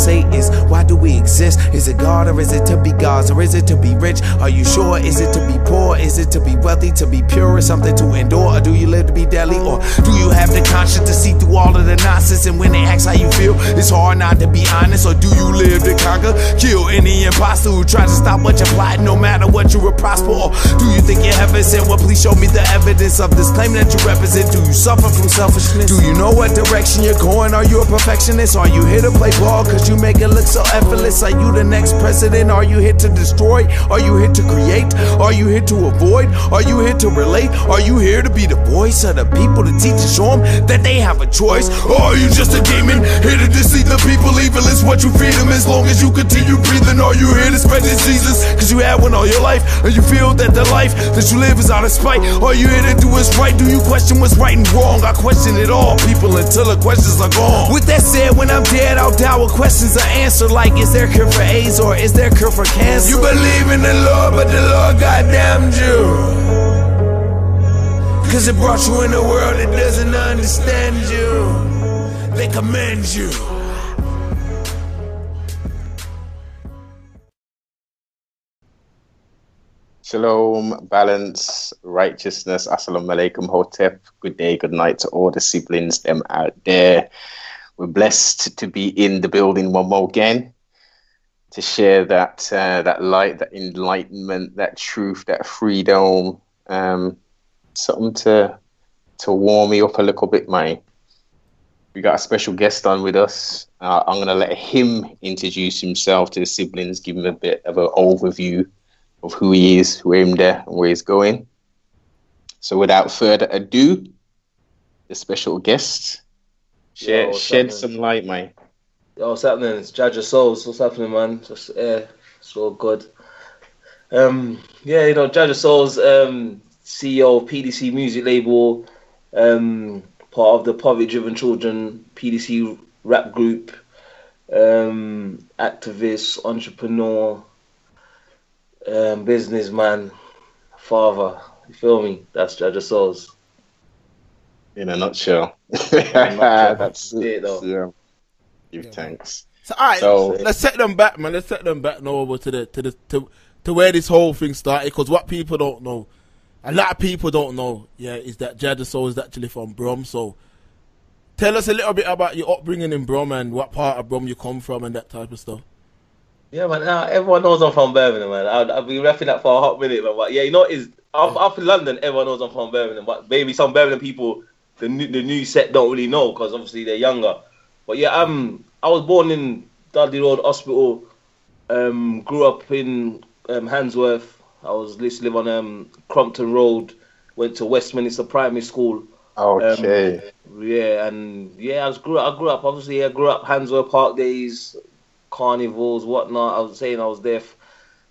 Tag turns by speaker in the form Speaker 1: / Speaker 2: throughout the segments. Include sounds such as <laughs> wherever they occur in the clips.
Speaker 1: say is, why do we exist? Is it God or is it to be God's or is it to be rich? Are you sure? Is it to be poor? Is it to be wealthy? To be pure or something to endure? Or do you live to be deadly? Or do you have the conscience to see through all of the nonsense? And when they ask how you feel, it's hard not to be honest. Or do you live to conquer? Kill any imposter who tries to stop what you're plotting, no matter what you were prosper. Or do you think you're heaven sent? Well, please show me the evidence of this claim that you represent. Do you suffer from selfishness? Do you know what direction you're going? Are you a perfectionist? Are you here to play ball? Cause you make it look so effortless. Are you the next president? Are you here to destroy? Are you here to create? Are you here to avoid? Are you here to relate? Are you here to be the voice of the people to teach and show them that they have a choice? Or are you just a demon here to deceive the people? Evil is what you feed them as long as you continue breathing. Are you here to spread diseases? Cause you had one all your life and you feel that the life that you live is out of spite. Are you here to do what's right? Do you question what's right and wrong? I question it all, people, until the questions are gone. With that said, when I'm dead, I'll die with questions I answer like, is there cure for AIDS or is there cure for cancer? You believe in the Lord, but the Lord goddamned you. Cause it brought you in a world that doesn't understand you. They commend you.
Speaker 2: Shalom, balance, righteousness, assalamu alaikum, hotep. Good day, good night to all the siblings, them out there. We're blessed to be in the building one more again to share that uh, that light, that enlightenment, that truth, that freedom. Um, something to to warm me up a little bit, mate. We got a special guest on with us. Uh, I'm gonna let him introduce himself to the siblings, give him a bit of an overview of who he is, who him there, and where he's going. So, without further ado, the special guest, shed,
Speaker 3: Yo,
Speaker 2: shed some light, mate.
Speaker 3: Yo, what's happening? It's Jaja Soze. What's happening, man? Just yeah, it's all good. Um, yeah, you know, Jaja Soze, um, CEO of PDC Music Label, um, part of the Poverty Driven Children PDC rap group, um, activist, entrepreneur, um, businessman, father. You feel me? That's Jaja Soze.
Speaker 2: In a nutshell.
Speaker 3: nutshell. <laughs>
Speaker 2: That's
Speaker 3: Yeah,
Speaker 2: it.
Speaker 3: though.
Speaker 2: Yeah. Give
Speaker 4: Yeah.
Speaker 2: thanks.
Speaker 4: So all right,
Speaker 2: So-
Speaker 4: let's set them back, man. Let's set them back now over to the to the to, to where this whole thing started. Because what people don't know, a lot of people don't know, yeah, is that Jaja Soze is actually from Brum. So tell us a little bit about your upbringing in Brum and what part of Brum you come from and that type of stuff.
Speaker 3: Yeah, man. Now everyone knows I'm from Birmingham, man. I've, I'll be rapping that for a hot minute, man. But yeah, you know, is up, up in London, everyone knows I'm from Birmingham. But maybe some Birmingham people, the new, the new set don't really know because obviously they're younger. But yeah, um, I was born in Dudley Road Hospital. Um, grew up in um, Handsworth. I was used to live on um Crompton Road. Went to Westminster Primary School.
Speaker 2: Okay.
Speaker 3: Yeah, and yeah, I was grew up. I grew up obviously. I grew up Handsworth Park days, carnivals, whatnot. I was saying I was there f-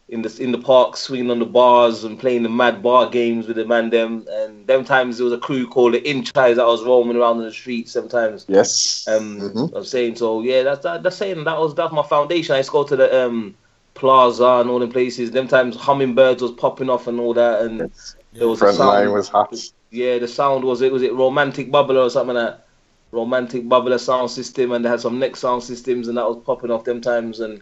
Speaker 3: in the in the park, swinging on the bars and playing the mad bar games with the man them. And them times there was a crew called the Inchis that was roaming around in the streets. Sometimes.
Speaker 2: yes.
Speaker 3: Um,
Speaker 2: Mhm.
Speaker 3: I'm saying so. Yeah, that's that, that's saying that was that's my foundation. I used to go to the um plaza and all the places. Them times hummingbirds was popping off and all that, and
Speaker 2: Yes.
Speaker 3: there was a
Speaker 2: Front line was hot.
Speaker 3: Yeah, the sound was it was it romantic bubbler or something like that. Romantic bubbler sound system, and they had some next sound systems, and that was popping off them times. And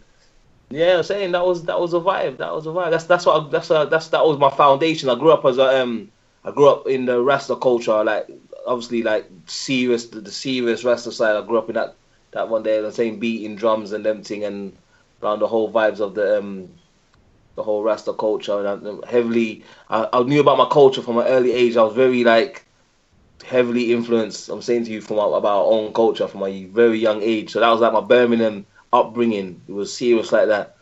Speaker 3: yeah, I'm saying that was that was a vibe. That was a vibe. That's that's what I, that's a, that's that was my foundation. I grew up as a um I grew up in the Rasta culture, like obviously like serious the, the serious Rasta side. I grew up in that that one day, the same beating drums and them thing, and around the whole vibes of the um the whole Rasta culture. And I, heavily, I, I knew about my culture from an early age. I was very like heavily influenced. I'm saying to you from about our own culture from a very young age. So that was like my Birmingham upbringing. It was serious like that.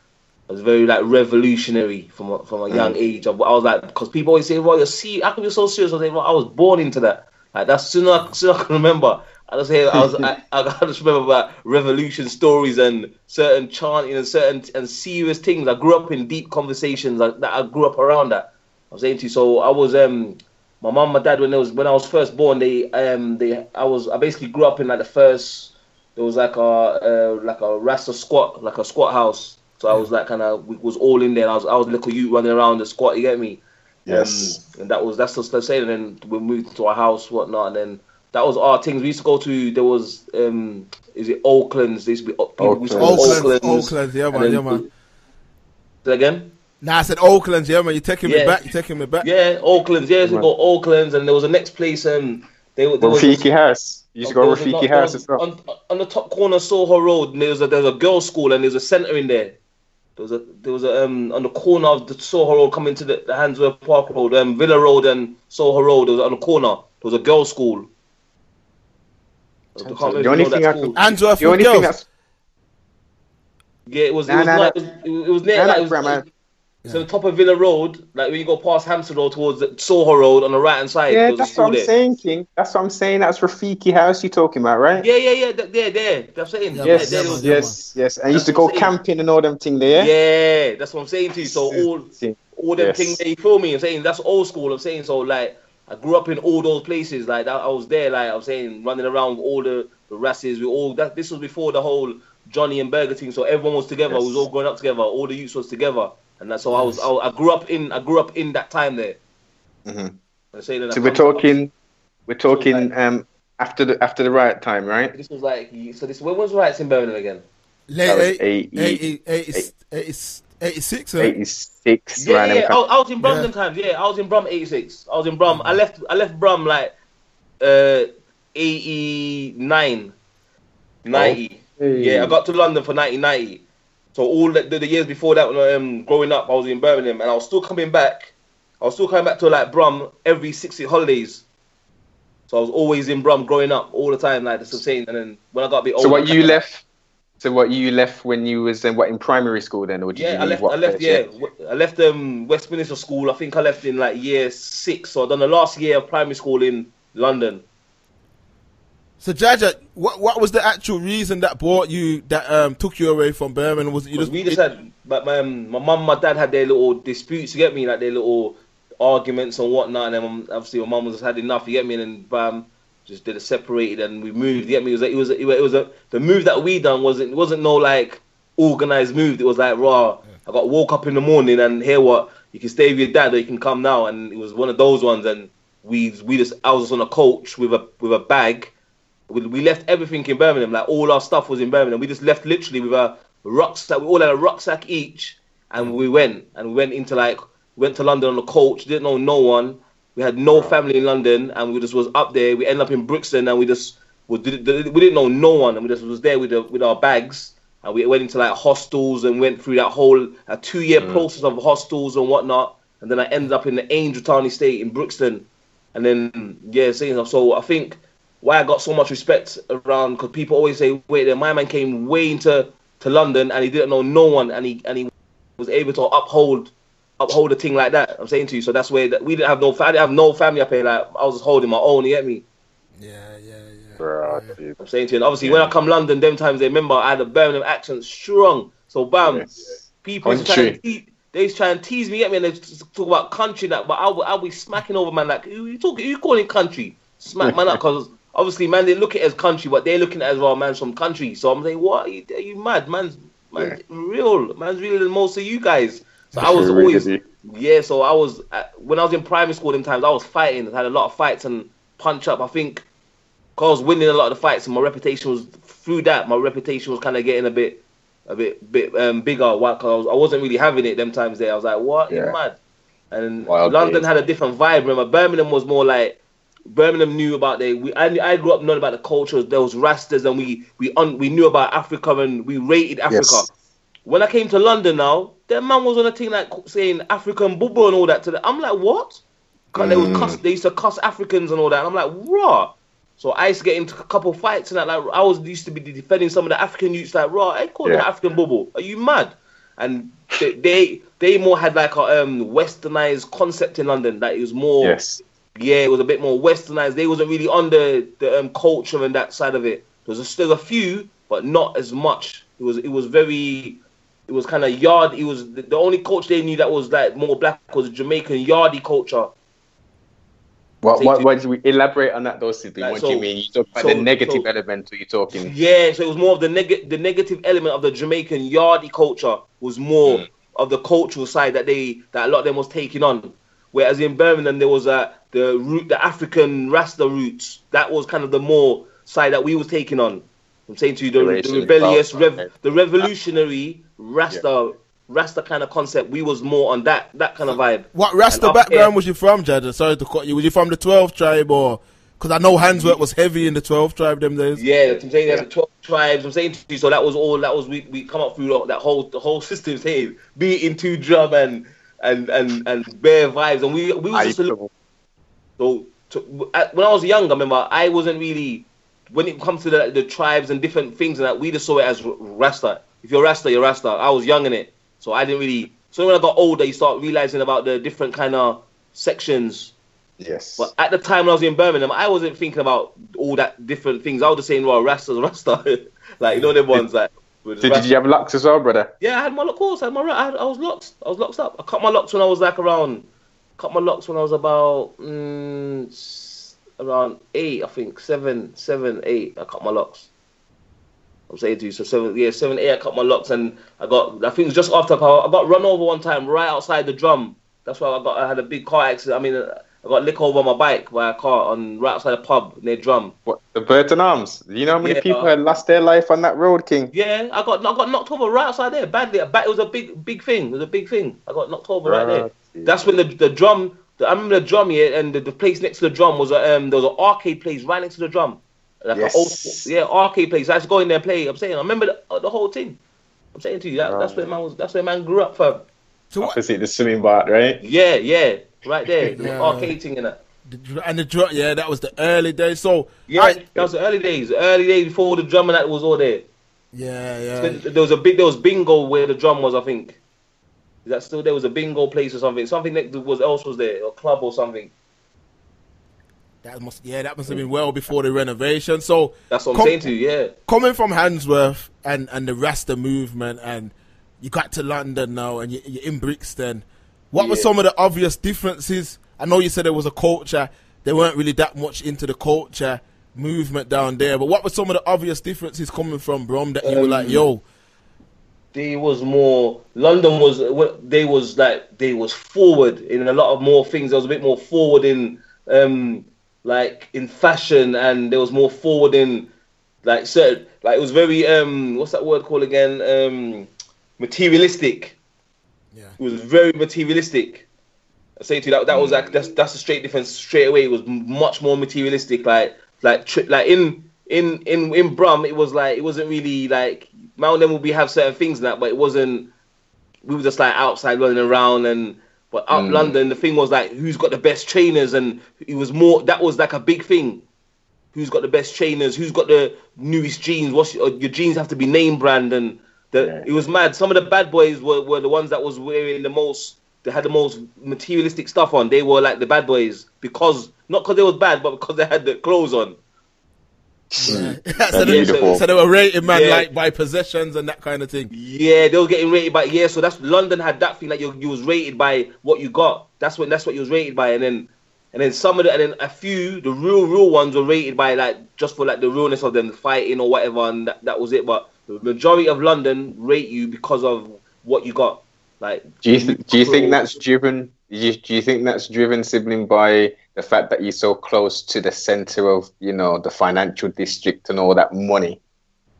Speaker 3: I was very like revolutionary from a, from a young age. I, I was like, because people always say, "Well, you're see, how come you're so serious?" I was like, well, I was born into that. Like that's soon as soon I can remember. I just say I was I, <laughs> I just remember about revolution stories and certain chanting and certain and serious things. I grew up in deep conversations like, that. I grew up around that. I was saying to you, so I was um my mom, my dad when they was when I was first born, they um they I was I basically grew up in like the first there was like a uh, like a Rasta squat like a squat house. So I was like kind of we was all in there. I was I was a little youth running around the squat. You get me?
Speaker 2: Yes.
Speaker 3: Um, and that was that's just the saying. And then we moved to our house, whatnot, and then that was our things. We used to go to. There was um, is it Oakland's? There used to be people, we used to
Speaker 4: Oakland,
Speaker 3: Oakland's,
Speaker 4: Oakland, yeah man, yeah man.
Speaker 3: Say again.
Speaker 4: Nah, I said Oakland's. yeah man. You're taking me back. You're taking me back.
Speaker 3: Yeah, Oakland's. Yeah, so we
Speaker 2: Right.
Speaker 3: go Oakland's, and there was a next place. Um, they were there
Speaker 2: Rafiki House. You used to go
Speaker 3: there was a-
Speaker 2: Rafiki
Speaker 3: there
Speaker 2: House
Speaker 3: was-
Speaker 2: as well.
Speaker 3: on, on the top corner of Soho Road. and There was a there's a girls' school and there's a centre in there. There was a there was a um on the corner of the Soho Road coming to the, the Handsworth Park Road, um Villa Road and Soho Road. There was on the corner. There was a girls' school. I can't remember if
Speaker 2: The only thing I
Speaker 3: school.
Speaker 2: could-
Speaker 4: Answorth
Speaker 2: The
Speaker 4: with
Speaker 2: only thing
Speaker 4: girls.
Speaker 2: that's
Speaker 3: Yeah, it was. It
Speaker 2: Nah,
Speaker 3: was,
Speaker 2: nah,
Speaker 3: not,
Speaker 2: nah.
Speaker 3: it was, it was near.
Speaker 2: Nah,
Speaker 3: like,
Speaker 2: nah,
Speaker 3: it was,
Speaker 2: Grandma.
Speaker 3: So the top of Villa Road, like when you go past Hamstead Road towards the Soho Road on the right hand side.
Speaker 2: yeah,
Speaker 3: there was a
Speaker 2: that's what I'm
Speaker 3: there.
Speaker 2: saying, King. That's what I'm saying. That's Rafiki House you're talking about, right?
Speaker 3: Yeah, yeah, yeah. th- There, there. That's what I'm saying.
Speaker 4: Yeah,
Speaker 2: Yes,
Speaker 3: there,
Speaker 4: man,
Speaker 3: there was-
Speaker 4: yeah,
Speaker 2: yes, yes. And I used to go
Speaker 3: saying.
Speaker 2: camping and all them thing there.
Speaker 3: Yeah, that's what I'm saying to you. So all all them
Speaker 2: Yes.
Speaker 3: things that you feel me. I'm saying that's old school. I'm saying so like I grew up in all those places. Like that, I was there. Like I'm saying, running around with all the the rasses. We all that. This was before the whole Johnny and Burger thing. So everyone was together. We was all growing up together. All the youths was together. And that's so I was. I, I grew up in. I grew up in that time there.
Speaker 2: Mhm.
Speaker 3: I'm saying that
Speaker 2: So we're
Speaker 3: come-
Speaker 2: talking, we're talking
Speaker 3: like-
Speaker 2: um after the after the riot time, right?
Speaker 3: This was like so. This when was riots in Birmingham again?
Speaker 4: Late
Speaker 2: That was
Speaker 4: eight-
Speaker 2: 80
Speaker 4: 80 80 80 86, huh?
Speaker 2: Eighty six.
Speaker 3: Yeah, yeah. I, I was in Brum
Speaker 4: Yeah.
Speaker 3: them times. Yeah, I was in Brum '86. I was in Brum. I left. I left Brum like uh '89, 90. Yeah, I got to London for 1990. So all the, the, the years before that, when I, um, growing up, I was in Birmingham, and I was still coming back. I was still coming back to like Brum every six week holidays. So I was always in Brum growing up all the time, like I'm saying. And then when I got a bit older,
Speaker 2: So what you left? So what you left when you was in what in primary school then, or did
Speaker 3: Yeah,
Speaker 2: you
Speaker 3: I left.
Speaker 2: what
Speaker 3: I left.
Speaker 2: first,
Speaker 3: Yeah, I left um Westminster School. I think I left in like year six. So I done the last year of primary school in London.
Speaker 4: So Jaja, what what was the actual reason that brought you that um took you away from Birmingham? Was it you just,
Speaker 3: we just had, but my um, my mum, my dad had their little disputes. You get me, like their little arguments and whatnot. And then um, obviously my mum was just had enough. You get me, and then bam, just did it separated and we moved. You get me? It was a, it was a, it was a the move that we done wasn't it wasn't no like organized move. It was like raw. I got woke up in the morning and hear what you can stay with your dad or you can come now. And it was one of those ones. And we we just I was just on a coach with a with a bag. We, we left everything in Birmingham. Like all our stuff was in Birmingham. We just left literally with a rucksack. We all had a rucksack each, and we went and we went into like went to London on a coach. Didn't know no one. We had no family in London, and we just was up there. We ended up in Brixton, and we just we didn't, we didn't know no one, and we just was there with the, with our bags. And we went into like hostels and went through that whole a two year mm. process of hostels and whatnot. And then I ended up in the Angell Town Estate in Brixton. And then yeah, so I think why I got so much respect around because people always say, wait, there, my man came way into to London and he didn't know no one and he and he was able to uphold uphold a thing like that. I'm saying to you, so that's where that we didn't have no fa- I didn't have no family up here. Like I was just holding my own. You get me?
Speaker 4: yeah, yeah, yeah.
Speaker 2: Bro,
Speaker 3: I'm saying to you, and obviously when I come London, them times they remember I had a Birmingham accent strong. So bam,
Speaker 2: Yes.
Speaker 3: people used to try
Speaker 2: Country.
Speaker 3: and te- they used to try and tease me, get me, and they talk about country that, but I'll, I'll be smacking over man like, who you talking, who you calling country? Smack man up because obviously man they look at it as country, but they're looking at it as well man's from country. So I'm saying, what are you, are you mad? Man's man's real, man's realer than most of you guys. So I was always yeah, so I was uh, when I was in primary school. Them times I was fighting. I had a lot of fights and punch up. I think 'cause I was winning a lot of the fights, and my reputation was through that. My reputation was kind of getting a bit, a bit, bit um, bigger. Why? Because I, was, wasn't really having it them times. There, I was like, "What? You
Speaker 2: Yeah.
Speaker 3: mad?" And
Speaker 2: Wild
Speaker 3: London
Speaker 2: days.
Speaker 3: had a different vibe. Remember, Birmingham was more like Birmingham knew about the. We, I, I grew up knowing about the culture. There was Rastas, and we we un, we knew about Africa, and we rated Africa.
Speaker 2: Yes.
Speaker 3: When I came to London now, that man was on a thing like saying African bubble and all that. To the, I'm like, what? 'Cause they would
Speaker 2: Mm.
Speaker 3: cuss, they used to cuss Africans and all that. And I'm like, raw. So I used to get into a couple fights and that. Like I was used to be defending some of the African youths. Like, raw, I call them
Speaker 2: Yeah.
Speaker 3: African bubble. Are you mad? And they, they they more had like a um westernized concept in London. That it was more
Speaker 2: Yes.
Speaker 3: Yeah, it was a bit more westernized. They wasn't really on the, the um, culture and that side of it. There was still a few, but not as much. It was it was very, it was kind of yard. It was the, the only culture they knew that was like more black was Jamaican yardy culture.
Speaker 2: What, what, what do we elaborate on that though, Sidney?
Speaker 3: Like,
Speaker 2: what
Speaker 3: so-
Speaker 2: do you mean? You talk about
Speaker 3: so-
Speaker 2: the negative
Speaker 3: so-
Speaker 2: element, Are you talking?
Speaker 3: Yeah, so it was more of the neg- the negative element of the Jamaican yardy culture was more
Speaker 2: Mm.
Speaker 3: of the cultural side that they that a lot of them was taking on. Whereas in Birmingham there was a the root, the African Rasta roots. That was kind of the more side that we was taking on. I'm saying to you, the, the rebellious, rev, the revolutionary Rasta, Rasta kind of concept. We was more on that that kind of vibe.
Speaker 4: What Rasta
Speaker 3: And
Speaker 4: background
Speaker 3: here-
Speaker 4: was you from, Jaja? Sorry to cut you. Was you from the 12 tribe or? Because I know Handsworth was heavy in the 12 tribe them days.
Speaker 3: Yeah, I'm saying there's
Speaker 2: Yeah.
Speaker 3: the twelve tribes. I'm saying to you, so that was all. That was we, we come up through that whole the whole system <laughs> saying beating two drum and and and and bare vibes, and we we was
Speaker 2: I
Speaker 3: just a little So to, at- when I was young, I remember I wasn't really when it comes to the, the tribes and different things and that we just saw it as Rasta. If you're Rasta, you're Rasta. I was young in it, so I didn't really. So when I got older, you start realizing about the different kind of sections.
Speaker 2: Yes.
Speaker 3: But at the time when I was in Birmingham, I wasn't thinking about all that different things. I was just saying, "Well, Rasta's Rasta," <laughs> like you know them ones like. with
Speaker 2: So did you have locks as well, brother?
Speaker 3: Yeah, I had my of course, I had my I, had, I was locked. I was locked up. I cut my locks when I was like around. Cut my locks when I was about mm, around eight, I think seven, seven, eight. I cut my locks. I'm saying to you, so seven, yeah, seven, eight. I cut my locks, and I got. I think it was just after I got I got run over one time right outside the drum. That's why I got. I had a big car accident. I mean, I got lick over on my bike by a car on right outside a pub near drum.
Speaker 2: What the Burton Arms? You know how many
Speaker 3: Yeah.
Speaker 2: people had lost their life on that road, King?
Speaker 3: Yeah, I got I got knocked over right outside there badly. It was a big big thing. It was a big thing. I got knocked over right there.
Speaker 2: Right.
Speaker 3: That's when the the drum. The, I remember the drum here, and the, the place next to the drum was a, um there was an arcade place right next to the drum, like
Speaker 2: Yes.
Speaker 3: an old yeah arcade place. I used to go in there and play. I'm saying I remember the, the whole thing. I'm saying to you that, that's where man was. That's where man grew up from.
Speaker 4: So what,
Speaker 2: Opposite the swimming bar, right?
Speaker 3: Yeah, yeah, right there. <laughs> The
Speaker 4: Yeah.
Speaker 3: arcade thing and that.
Speaker 4: the and the drum, yeah, that was the early days. So
Speaker 3: Yeah,
Speaker 4: I-
Speaker 3: that was the early days. The early days before the drum and that was all there.
Speaker 4: yeah, yeah.
Speaker 3: There was a big, there was bingo where the drum was. I think. Is that still there? Was a bingo place or something? Something that was else was there, a club or something.
Speaker 4: That must, yeah, that must have been well before the renovation. So
Speaker 3: That's what I'm
Speaker 4: Com-
Speaker 3: saying to you. Yeah.
Speaker 4: coming from Handsworth and, and the Rasta movement, and you got to London now, and you, you're in Brixton. What were some of the obvious differences? I know you said there was a culture. They weren't really that much into the culture movement down there, but what were some of the obvious differences coming from Brum that you were like,
Speaker 3: Um,
Speaker 4: yo,
Speaker 3: they was more London was they was like they was forward in a lot of more things. There was a bit more forward in um like in fashion, and there was more forward in like certain like it was very um what's that word called again um materialistic.
Speaker 4: yeah,
Speaker 3: It was very materialistic. I say to you that that was like that's that's a straight difference straight away. It was much more materialistic. Like like tri- like in in in in Brum, it was like it wasn't really like Mount them would be have certain things that, but it wasn't. We were just like outside running around and. But up
Speaker 2: Mm.
Speaker 3: London, the thing was like who's got the best trainers, and it was more. That was like a big thing. Who's got the best trainers? Who's got the newest jeans? What's your, your jeans have to be name brand and the,
Speaker 2: Yeah.
Speaker 3: it was mad. Some of the bad boys were, were the ones that was wearing the most. They had the most materialistic stuff on. They were like the bad boys because not because they was bad, but because they had the clothes on.
Speaker 4: So, <laughs>
Speaker 2: That's
Speaker 4: they,
Speaker 2: beautiful.
Speaker 4: so they were rated man
Speaker 3: Yeah.
Speaker 4: like by possessions and that kind of thing.
Speaker 3: Yeah, they were getting rated by yeah. So that's London had that thing like you you was rated by what you got. That's what that's what you was rated by, and then and then some of the and then a few the real real ones were rated by like just for like the realness of them fighting or whatever, and that, that was it. But the majority of London rate you because of what you got. Like
Speaker 2: Do you th- do you think that's driven? Do you, do you think that's driven sibling by the fact that you're so close to the center of you know the financial district and all that money?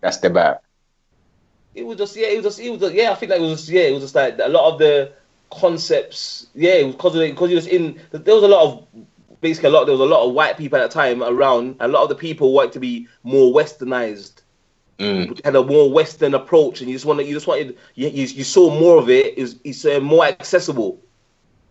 Speaker 2: That's the bad.
Speaker 3: it was just yeah, it was just it was just, yeah. I think that it was just yeah, it was just like a lot of the concepts. Yeah, because of because you was in. There was a lot of basically a lot. There was a lot of white people at the time around. A lot of the people wanted to be more westernized.
Speaker 2: Mm.
Speaker 3: Had a more Western approach, and you just wanted, you just wanted, you, you, you saw more of it. Is it's uh, more accessible.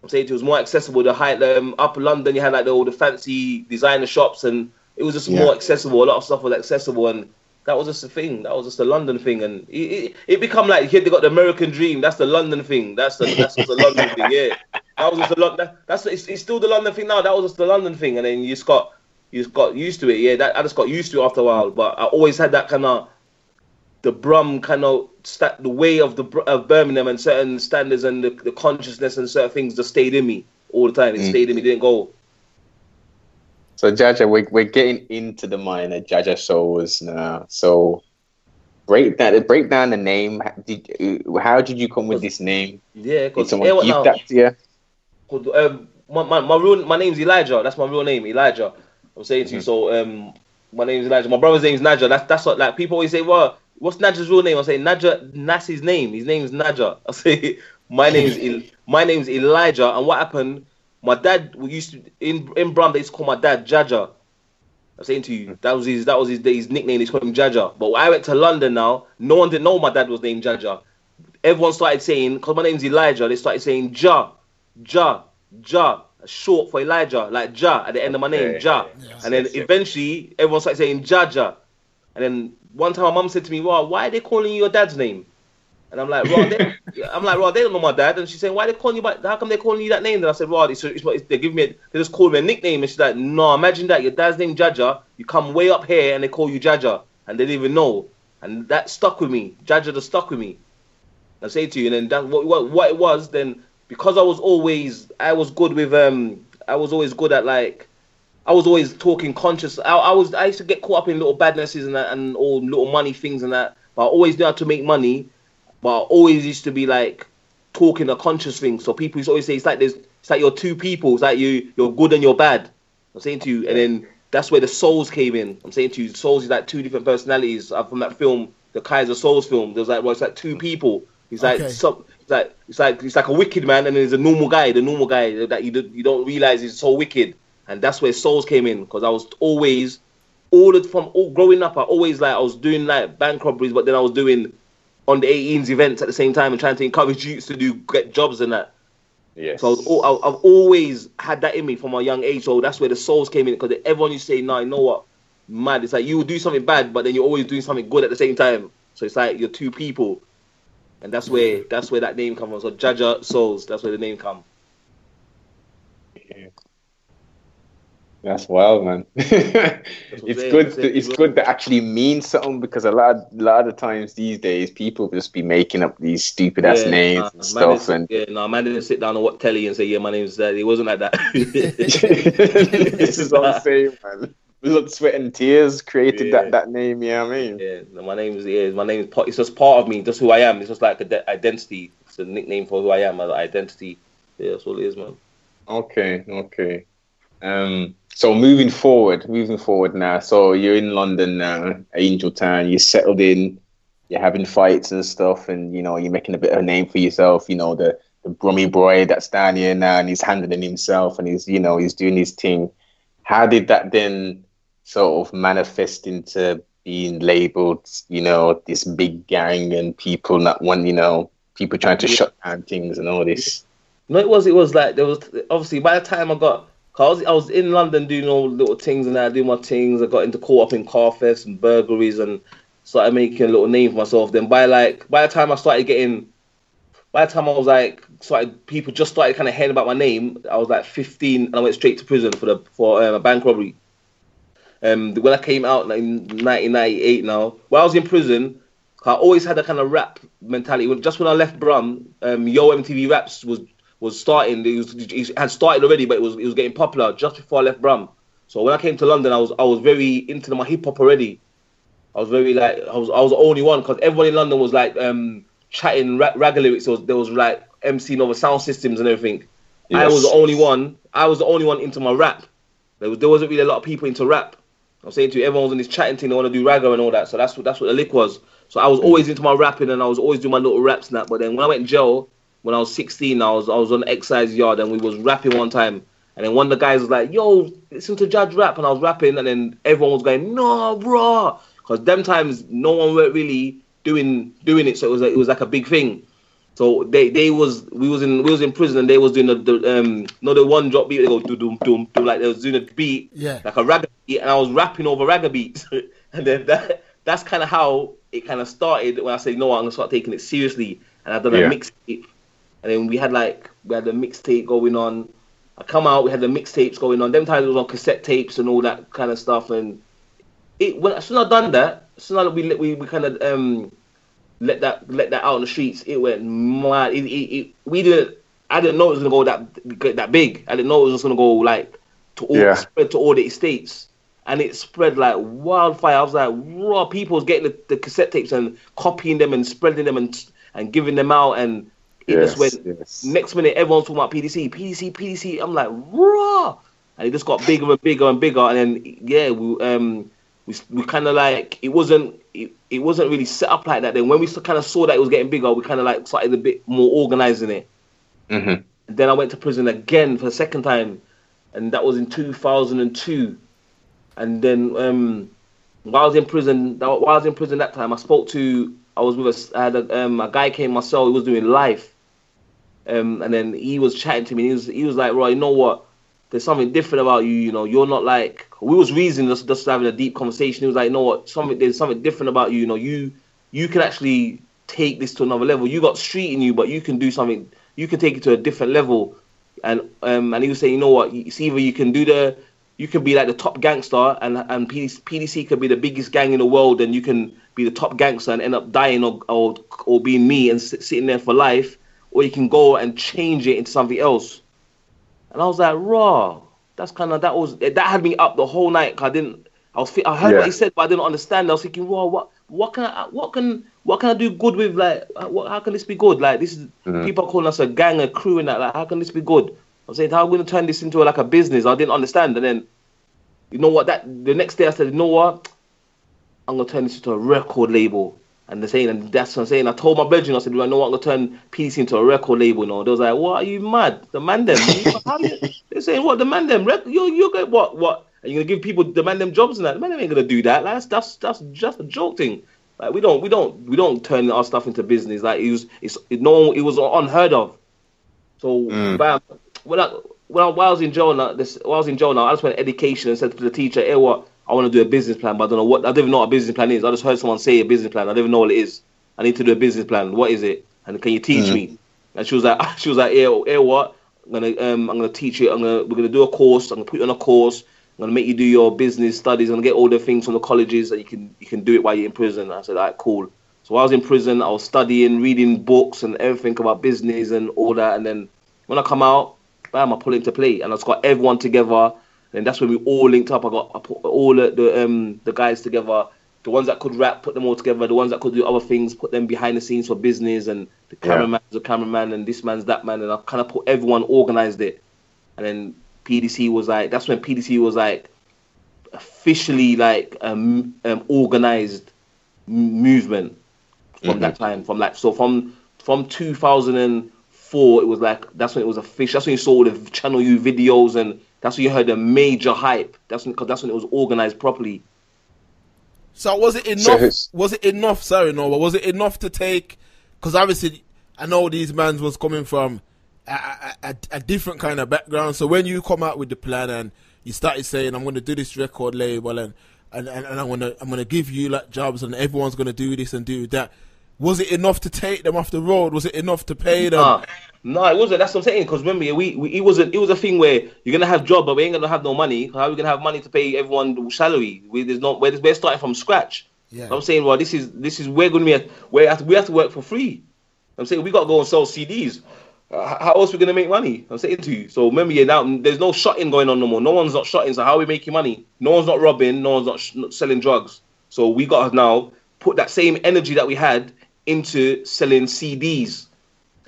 Speaker 3: I'm saying it was more accessible. The high, um, up London, you had like the, all the fancy designer shops, and it was just
Speaker 2: Yeah.
Speaker 3: more accessible. A lot of stuff was accessible, and that was just a thing. That was just the London thing, and it, it, it become like here they got the American dream. That's the London thing. That's the that's just the London thing. Yeah, that was just the London. That's it's, it's still the London thing now. That was just the London thing, and then you just got you just got used to it. Yeah, that I just got used to it after a while. But I always had that kind of the Brum kind of sta the way of the of Birmingham and certain standards and the, the consciousness and certain things just stayed in me all the time. It
Speaker 2: Mm.
Speaker 3: stayed in me. Didn't go.
Speaker 2: So Jaja, we're we're getting into the mind of Jaja Soze now. So break that break down the name. Did, uh, how did you come with this name?
Speaker 3: Yeah, because
Speaker 2: someone give that to you?
Speaker 3: um, my, my, my real my name's Elijah. That's my real name, Elijah. I'm saying to you. So um, my name's Elijah. My brother's name's Naja. That's that's what like people always say. Well, what's Naja's real name? I say Naja. That's his name. His name's Naja. I say <laughs> my name's El, my name's Elijah. And what happened? My dad we used to in in Brum. They used to call my dad Jaja. I'm saying to you, hmm. that was his that was his his nickname. They called him Jaja. But when I went to London now, no one didn't know my dad was named Jaja. Everyone started saying, because my name's Elijah, they started saying Ja, Ja, Ja, short for Elijah, like Ja at the end of my name, Ja.
Speaker 2: Yes,
Speaker 3: and then eventually everyone started saying Jaja. And then one time my mum said to me, Well, why are they calling you your dad's name? And I'm like, Rod, they, I'm like, Rod, they don't know my dad. And she's saying, Why are they calling you by how come they're calling you that name? Then I said, Rod, it's, it's, it's, they give me a, they just call me a nickname. And she's like, No, imagine that, your dad's name Jaja, you come way up here and they call you Jaja. And they didn't even know. And that stuck with me. Jaja just stuck with me. I say to you, and then that what, what what it was then because I was always I was good with um I was always good at like I was always talking conscious. I, I was I used to get caught up in little badnesses and that and all little money things and that. But I always knew how to make money. But I always used to be like talking a conscious thing. So people used to always say it's like there's it's like you're two people. It's like you you're good and you're bad. I'm saying to you, and then that's where the Soze came in. I'm saying to you, Soze is like two different personalities uh, from that film, the Keyser Söze film. There's like well, it's like two people. It's like
Speaker 4: Okay.
Speaker 3: some, it's like it's like it's like a wicked man, and then there's a normal guy, the normal guy that you don't, you don't realize is so wicked, and that's where Soze came in because I was always all the, from all growing up, I always like I was doing like bank robberies, but then I was doing on the 18s events at the same time and trying to encourage youths to do get jobs and that.
Speaker 2: Yes.
Speaker 3: So I was, al- I- I've always had that in me from a young age. So that's where the souls came in because everyone to say, "No, you know what, mad." It's like you will do something bad, but then you're always doing something good at the same time. So it's like you're two people, and that's where that's where that name comes from. So Jaja Soze, that's where the name comes.
Speaker 2: That's wild, man. <laughs> it's
Speaker 3: it,
Speaker 2: good. To, it's good to actually mean something because a lot, of, lot of the times these days, people just be making up these stupid ass
Speaker 3: Yeah,
Speaker 2: names
Speaker 3: nah,
Speaker 2: and stuff. And
Speaker 3: yeah, no, man didn't sit down and watch telly and say, "Yeah, my name's that." It wasn't like that. <laughs>
Speaker 2: this is what I'm <laughs> saying, man. Blood, sweat, and tears created
Speaker 3: Yeah.
Speaker 2: that that name. Yeah, I mean,
Speaker 3: Yeah, no, my name is yeah, my name is it's just part of me, just who I am. It's just like a de- identity. It's a nickname for who I am, an identity. Yeah, that's all it is, man.
Speaker 2: Okay, okay. Um, so moving forward, moving forward now. So you're in London now, Angell Town. You're settled in. You're having fights and stuff, and you know you're making a bit of a name for yourself. You know the the Brummy boy that's down here now, and he's handling himself, and he's you know he's doing his thing. How did that then sort of manifest into being labeled, you know, this big gang and people not one, you know, people trying to shut down things and all this?
Speaker 3: No, it was it was like there was obviously by the time I got. Cause I was, I was in London doing all little things and I do my things. I got into caught up in car thefts and burglaries and started making a little name for myself. Then by like by the time I started getting, by the time I was like started people just started kind of hearing about my name. I was like 15 and I went straight to prison for the for um, a bank robbery. Um, when I came out in 1998 now, while I was in prison, I always had a kind of rap mentality. Just when I left Brum, um, Yo MTV Raps was was starting. He, was, it had started already, but it was it was getting popular just before I left Brum. So when I came to London, I was I was very into my hip hop already. I was very like I was I was the only one because everyone in London was like um chatting rap, ragga lyrics. There was, there was like MCing over sound systems and everything. I was the only one. I was the only one into my rap. There was there wasn't really a lot of people into rap. I'm saying to you, everyone was in this chatting thing. They want to do ragga and all that. So that's what that's what the lick was. So I was always into my rapping and I was always doing my little raps and that. But then when I went in jail, when I was 16, I was I was on excise yard and we was rapping one time. And then one of the guys was like, "Yo, listen to Jaja rap," and I was rapping, and then everyone was going, "No, bro," because them times no one were really doing doing it, so it was like, it was like a big thing. So they they was we was in we was in prison and they was doing the, the um no the one drop beat they go do doom doom doom like they was doing a beat
Speaker 4: Yeah.
Speaker 3: like a ragga beat and I was rapping over ragga beats <laughs> and then that that's kind of how it kind of started when I said you know what I'm gonna start taking it seriously and I done
Speaker 2: Yeah.
Speaker 3: a mixtape and then we had like we had the mixtape going on. I come out we had the mixtapes going on. Them times it was on cassette tapes and all that kind of stuff and it when as soon as I done that as soon as we we we kind of um let that let that out on the streets, it went mad. It, it, it, we didn't. I didn't know it was gonna go that that big. I didn't know it was just gonna go like to all
Speaker 2: Yeah.
Speaker 3: spread to all the estates, and it spread like wildfire. I was like, raw people's getting the, the cassette tapes and copying them and spreading them and and giving them out, and It just went.
Speaker 2: yes.
Speaker 3: Next minute, everyone's talking about PDC, PDC, PDC. I'm like, raw, and it just got bigger and bigger and bigger. And then yeah, we um we we kind of like it wasn't it, it wasn't really set up like that. Then when we kind of saw that it was getting bigger, we kind of like started a bit more organizing it.
Speaker 2: Mhm.
Speaker 3: Then I went to prison again for the second time, and that was in 2002. And then um, while I was in prison, while I was in prison that time, I spoke to I was with a, I had a, um, a guy came my cell. He was doing life, um, and then he was chatting to me. He was he was like, "Roy, you know what? There's something different about you. You know, you're not like we was reasoning just just having a deep conversation. He was like, "You know what? Something there's something different about you. You know, you you can actually take this to another level. You got street in you, but you can do something. You can take it to a different level." And um, and he was saying, "You know what? It's either you can do the you can be like the top gangster, and and PDC, PDC could be the biggest gang in the world, and you can be the top gangster and end up dying or or, or being me and sit, sitting there for life, or you can go and change it into something else." And I was like, "Raw." That's kind of that was that had me up the whole night. 'cause I didn't. I was. I heard
Speaker 2: Yeah.
Speaker 3: what he said, but I didn't understand. I was thinking, "Raw, what? What can I? What can? What can I do good with? Like, uh, what, how can this be good? Like, this is
Speaker 2: Mhm.
Speaker 3: people calling us a gang, a crew, and that. Like, how can this be good?" I was saying, "How I going to turn this into like a business?" I didn't understand, and then, you know what? That the next day I said, "You know what? I'm gonna turn this into a record label." And they're saying, and that's what I'm saying. I told my brethren, I said, "I know what? I'm gonna turn PDC into a record label." You know, they was like, "What? Are you mad? The man them? <laughs> They're saying, "What? The man them? Rec- you you get what? What? Are you gonna give people the man them jobs and that? The man them ain't gonna do that. Like, that's that's that's just a joke thing. Like we don't we don't we don't turn our stuff into business. Like it was it's it, no it was unheard of. So
Speaker 2: Mm.
Speaker 3: bam, when I when I, while I was in jail now, this while I was in jail now, I just went education and said to the teacher, "Hey, what? I want to do a business plan, but I don't know what. I don't even know what a business plan is. I just heard someone say a business plan. I don't even know what it is. I need to do a business plan. What is it? And can you teach
Speaker 2: Mm.
Speaker 3: me?" And she was like, <laughs> "She was like, hey, hey, what? I'm gonna um I'm gonna teach you. I'm gonna we're gonna do a course. I'm gonna put you on a course. I'm gonna make you do your business studies. I'm gonna get all the things from the colleges that you can you can do it while you're in prison." I said, "All right, cool." So while I was in prison, I was studying, reading books and everything about business and all that. And then when I come out, bam, I pull into play, and I just got everyone together. And that's when we all linked up. I got I put all the, the um the guys together. The ones that could rap, put them all together. The ones that could do other things, put them behind the scenes for business. And the
Speaker 2: Yeah.
Speaker 3: cameraman's the cameraman, and this man's that man. And I kind of put everyone organized it. And then PDC was like, that's when PDC was like officially like um, um organized m- movement from
Speaker 2: Mhm.
Speaker 3: that time. From like so from from 2004, it was like that's when it was official. That's when you saw all the Channel U videos, and that's when you heard the major hype. That's when because that's when it was organized properly.
Speaker 4: So was it enough?
Speaker 2: his-
Speaker 4: was it enough? Sorry, no, but was it enough to take? Because obviously, I know these mans was coming from a, a, a, a different kind of background. So when you come out with the plan and you started saying, "I'm going to do this record label and and, and, and I'm going to I'm going to give you like jobs and everyone's going to do this and do that," was it enough to take them off the road? Was it enough to pay them?
Speaker 3: Nah, no, it wasn't. That's what I'm saying. Because remember, we, we it wasn't. It was a thing where you're gonna have job, but we ain't gonna have no money. How are we gonna have money to pay everyone salary? We, there's no. We're, we're starting from scratch.
Speaker 4: Yeah.
Speaker 3: I'm saying, well, this is this is we're gonna be at, we have to, we have to work for free. I'm saying we got to go and sell CDs. Uh, how else are we gonna make money? I'm saying to you. So remember, yeah, now there's no shotting going on no more. No one's not shotting. So how are we making money? No one's not robbing. No one's not, sh- not selling drugs. So we got to now put that same energy that we had into selling CDs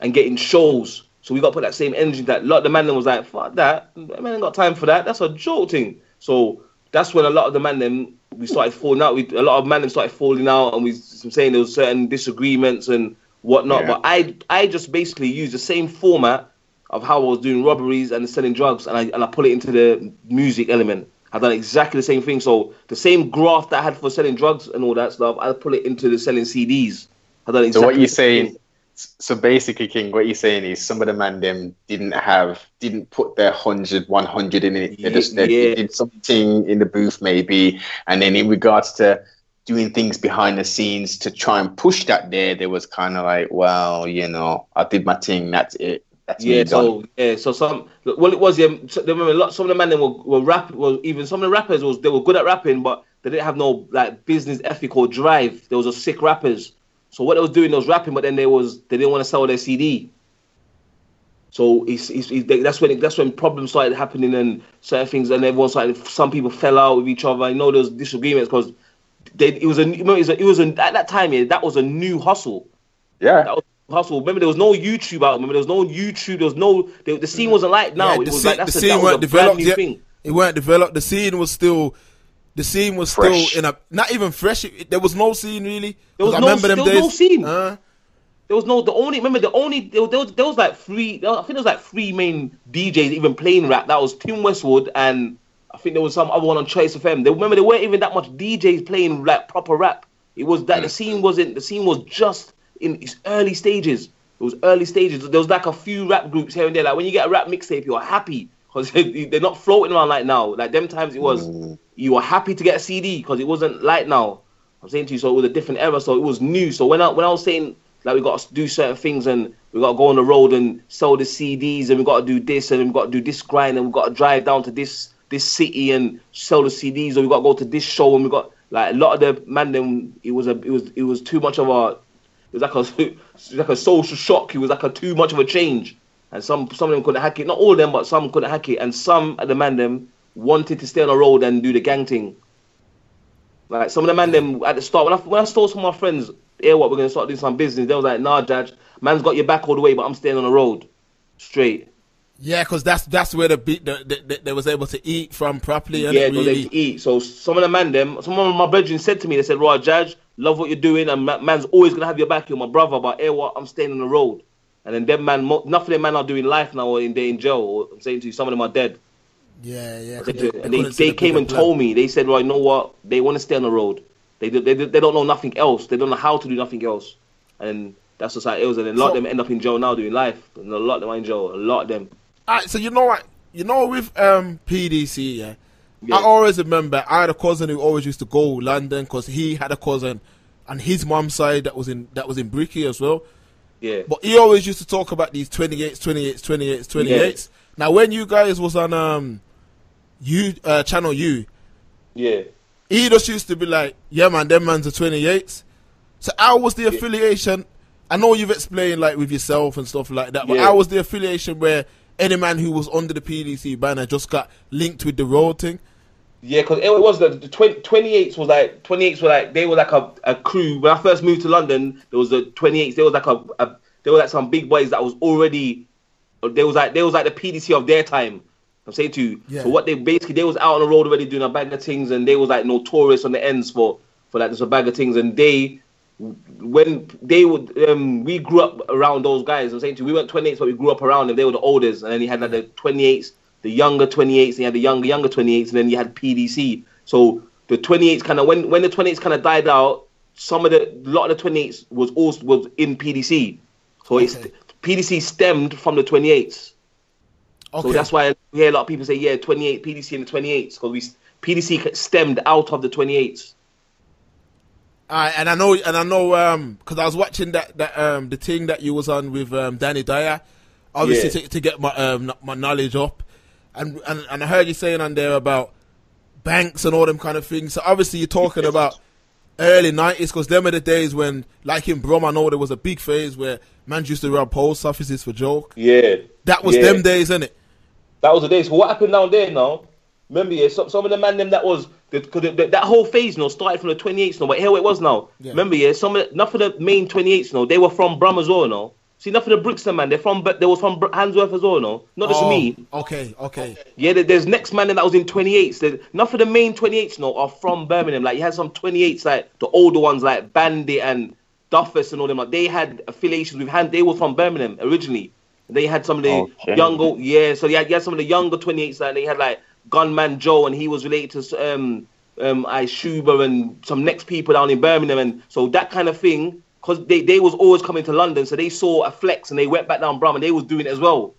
Speaker 3: and getting shows. So we got to put that same energy that a lot of the man them was like, fuck that. Man ain't got time for that. That's a joke thing. So that's when a lot of the man then we started falling out. We a lot of man them started falling out, and we I'm saying there was certain disagreements and whatnot.
Speaker 2: Yeah.
Speaker 3: But I I just basically used the same format of how I was doing robberies and selling drugs, and I and I put it into the music element. I've done exactly the same thing. So the same graft that I had for selling drugs and all that stuff, I put it into the selling CDs. I done exactly
Speaker 2: So what you're saying? So basically, King, what you're saying is some of the man them didn't have, didn't put their 100, 100 in it. They just they
Speaker 3: Yeah.
Speaker 2: did something in the booth maybe, and then in regards to doing things behind the scenes to try and push that there, there was kind of like, well, you know, I did my thing. That's it. That's
Speaker 3: Yeah,
Speaker 2: done.
Speaker 3: so yeah, so some well it was yeah. So, remember a lot, some of the men they were were rap well even some of the rappers was they were good at rapping, but they didn't have no like business ethic or drive. There was a sick rappers. So what they was doing, they was rapping, but then they was they didn't want to sell their CD. So it's, it's, it's that's when it, that's when problems started happening and certain things, and everyone started. Some people fell out with each other. I know there was disagreements because they it was a it was a, it was a, at that time yeah that was a new hustle.
Speaker 2: yeah.
Speaker 3: That was, hustle. Remember, there was no YouTube out. Remember, there was no YouTube. There was no. The, the scene wasn't like now.
Speaker 4: Yeah,
Speaker 3: it
Speaker 4: the
Speaker 3: was
Speaker 4: scene,
Speaker 3: like that's
Speaker 4: the
Speaker 3: a,
Speaker 4: scene
Speaker 3: that was
Speaker 4: weren't
Speaker 3: a brand
Speaker 4: developed
Speaker 3: new
Speaker 4: yet.
Speaker 3: thing.
Speaker 4: It weren't developed. The scene was still, the scene was
Speaker 2: Fresh.
Speaker 4: still in a not even fresh. There was no scene really.
Speaker 3: There was no-
Speaker 4: I remember them
Speaker 3: there was
Speaker 4: days.
Speaker 3: no scene.
Speaker 4: Uh,
Speaker 3: There was no the only remember the only there, was- there was there was like three was- I think there was like three main DJs even playing rap. That was Tim Westwood and I think there was some other one on Choice FM. They remember there weren't even that much DJs playing like proper rap. It was that the scene wasn't the scene was just in its early stages. It was early stages. There was like a few rap groups here and there. Like when you get a rap mixtape, you're happy because <laughs> they're not floating around like now. Like them times it was you were happy to get a CD because it wasn't like now. I'm saying to you, so it was a different era, so it was new. So when I when I was saying like we got to do certain things and we got to go on the road and sell the CDs and we got to do this and we got to do this grind and we got to drive down to this this city and sell the CDs or we got to go to this show and we got like a lot of the man them it was a it was it was too much of a it was like a <laughs> it was like a social shock. It was like a too much of a change, and some some of them couldn't hack it. Not all of them, but some couldn't hack it, and some of the man them wanted to stay on the road and do the gang thing. Like some of the man them at the start when I when I told some of my friends, yeah, what we're gonna start doing some business. They was like, nah, Jaja, man's got your back all the way, but I'm staying on the road, straight.
Speaker 4: yeah, because that's that's where the beat the, the, the, they was able to eat from properly.
Speaker 3: Yeah, no, they to eat. So some of the man them, some of my brethren said to me, they said, "Right, Jaja, love what you're doing, and man's always gonna have your back. You're my brother, but hey, what? I'm staying on the road." And then them man, nothing them man are doing life now, or in they in jail. Or I'm saying to you, some of them are dead.
Speaker 4: Yeah, yeah.
Speaker 3: They,
Speaker 4: they- they
Speaker 3: they,
Speaker 4: couldn't see
Speaker 3: they
Speaker 4: the
Speaker 3: came and
Speaker 4: plan.
Speaker 3: told me. They said, "Right, you know what? They want to stay on the road. They do- they do- they don't know nothing else. They don't know how to do nothing else." And that's just how it was. And a lot
Speaker 4: So-
Speaker 3: of them end up in jail now doing life. And a lot of them are in jail. A lot of them.
Speaker 4: All right, so you know what? You know with um PDC, yeah.
Speaker 3: Yeah.
Speaker 4: I always remember I had a cousin who always used to go London because he had a cousin, and his mum's side that was in that was in Bricky as well.
Speaker 3: Yeah.
Speaker 4: But he always used to talk about these 28s, 28s, 28s, 28s. Now, when you guys was on um, you uh, channel U,
Speaker 3: yeah.
Speaker 4: he just used to be like, "Yeah, man, them man's are 28s." So, how was the affiliation? I know you've explained like with yourself and stuff like that, but
Speaker 3: Yeah.
Speaker 4: how was the affiliation where any man who was under the PDC banner just got linked with the road thing?
Speaker 3: Yeah, because it was the, the 20, 28s was like 28s were like they were like a, a crew. When I first moved to London, there was the 28s. There was like a, a there were like some big boys that was already. They was like they was like the PDC of their time. I'm saying to you.
Speaker 4: Yeah.
Speaker 3: So what they basically they was out on the road already doing a bag of things, and they was like notorious on the ends for for like just a bag of things, and they. When they would, um, we grew up around those guys. I'm saying to you, we weren't 28s, but we grew up around them. They were the oldest, and then he had like the 28s, the younger 28s, and you had the younger younger 28s, and then you had PDC. So the 28s kind of when when the 28s kind of died out, some of the a lot of the 28s was also was in PDC. So it's PDC stemmed from the 28s.
Speaker 4: Okay,
Speaker 3: So that's why we hear a lot of people say, yeah, 28 PDC and the 28s because we PDC stemmed out of the 28s.
Speaker 4: Aye, and I know, and I know, um, because I was watching that that um the thing that you was on with um Danny Dyer, obviously
Speaker 3: Yeah.
Speaker 4: to, to get my um my knowledge up, and, and and I heard you saying on there about banks and all them kind of things. So obviously you're talking <laughs> about early nineties because them are the days when, like in Brum, I know there was a big phase where man used to run post offices for joke.
Speaker 3: Yeah.
Speaker 4: That was
Speaker 3: Yeah.
Speaker 4: them days, innit?
Speaker 3: That was the day. So what happened down there now? Remember, yeah, some, some of the man them that was because that, that whole phase, you know, started from the 28th no, but here it was now.
Speaker 4: Yeah.
Speaker 3: Remember, yeah, some of the, enough of the main 28s, no, they were from Brum as well, no. See, enough of the Brixton man, they're from, but they was from Br- Handsworth as well, no. Not just
Speaker 4: Oh,
Speaker 3: me.
Speaker 4: Okay, okay.
Speaker 3: Yeah, there- there's next man that was in 28s. There, enough of the main 28s, no, are from Birmingham. Like you had some 28s, like the older ones, like Bandit and Duffus and all them. Like they had affiliations with Hand. They were from Birmingham originally. They had some of the
Speaker 2: Okay.
Speaker 3: younger, yeah. So you had, you had some of the younger 28s. Like they had like Gunman Joe, and he was related to um um I Shuba and some next people down in Birmingham, and so that kind of thing. Cause they, they was always coming to London, so they saw a flex and they went back down Brum and they was doing it as well.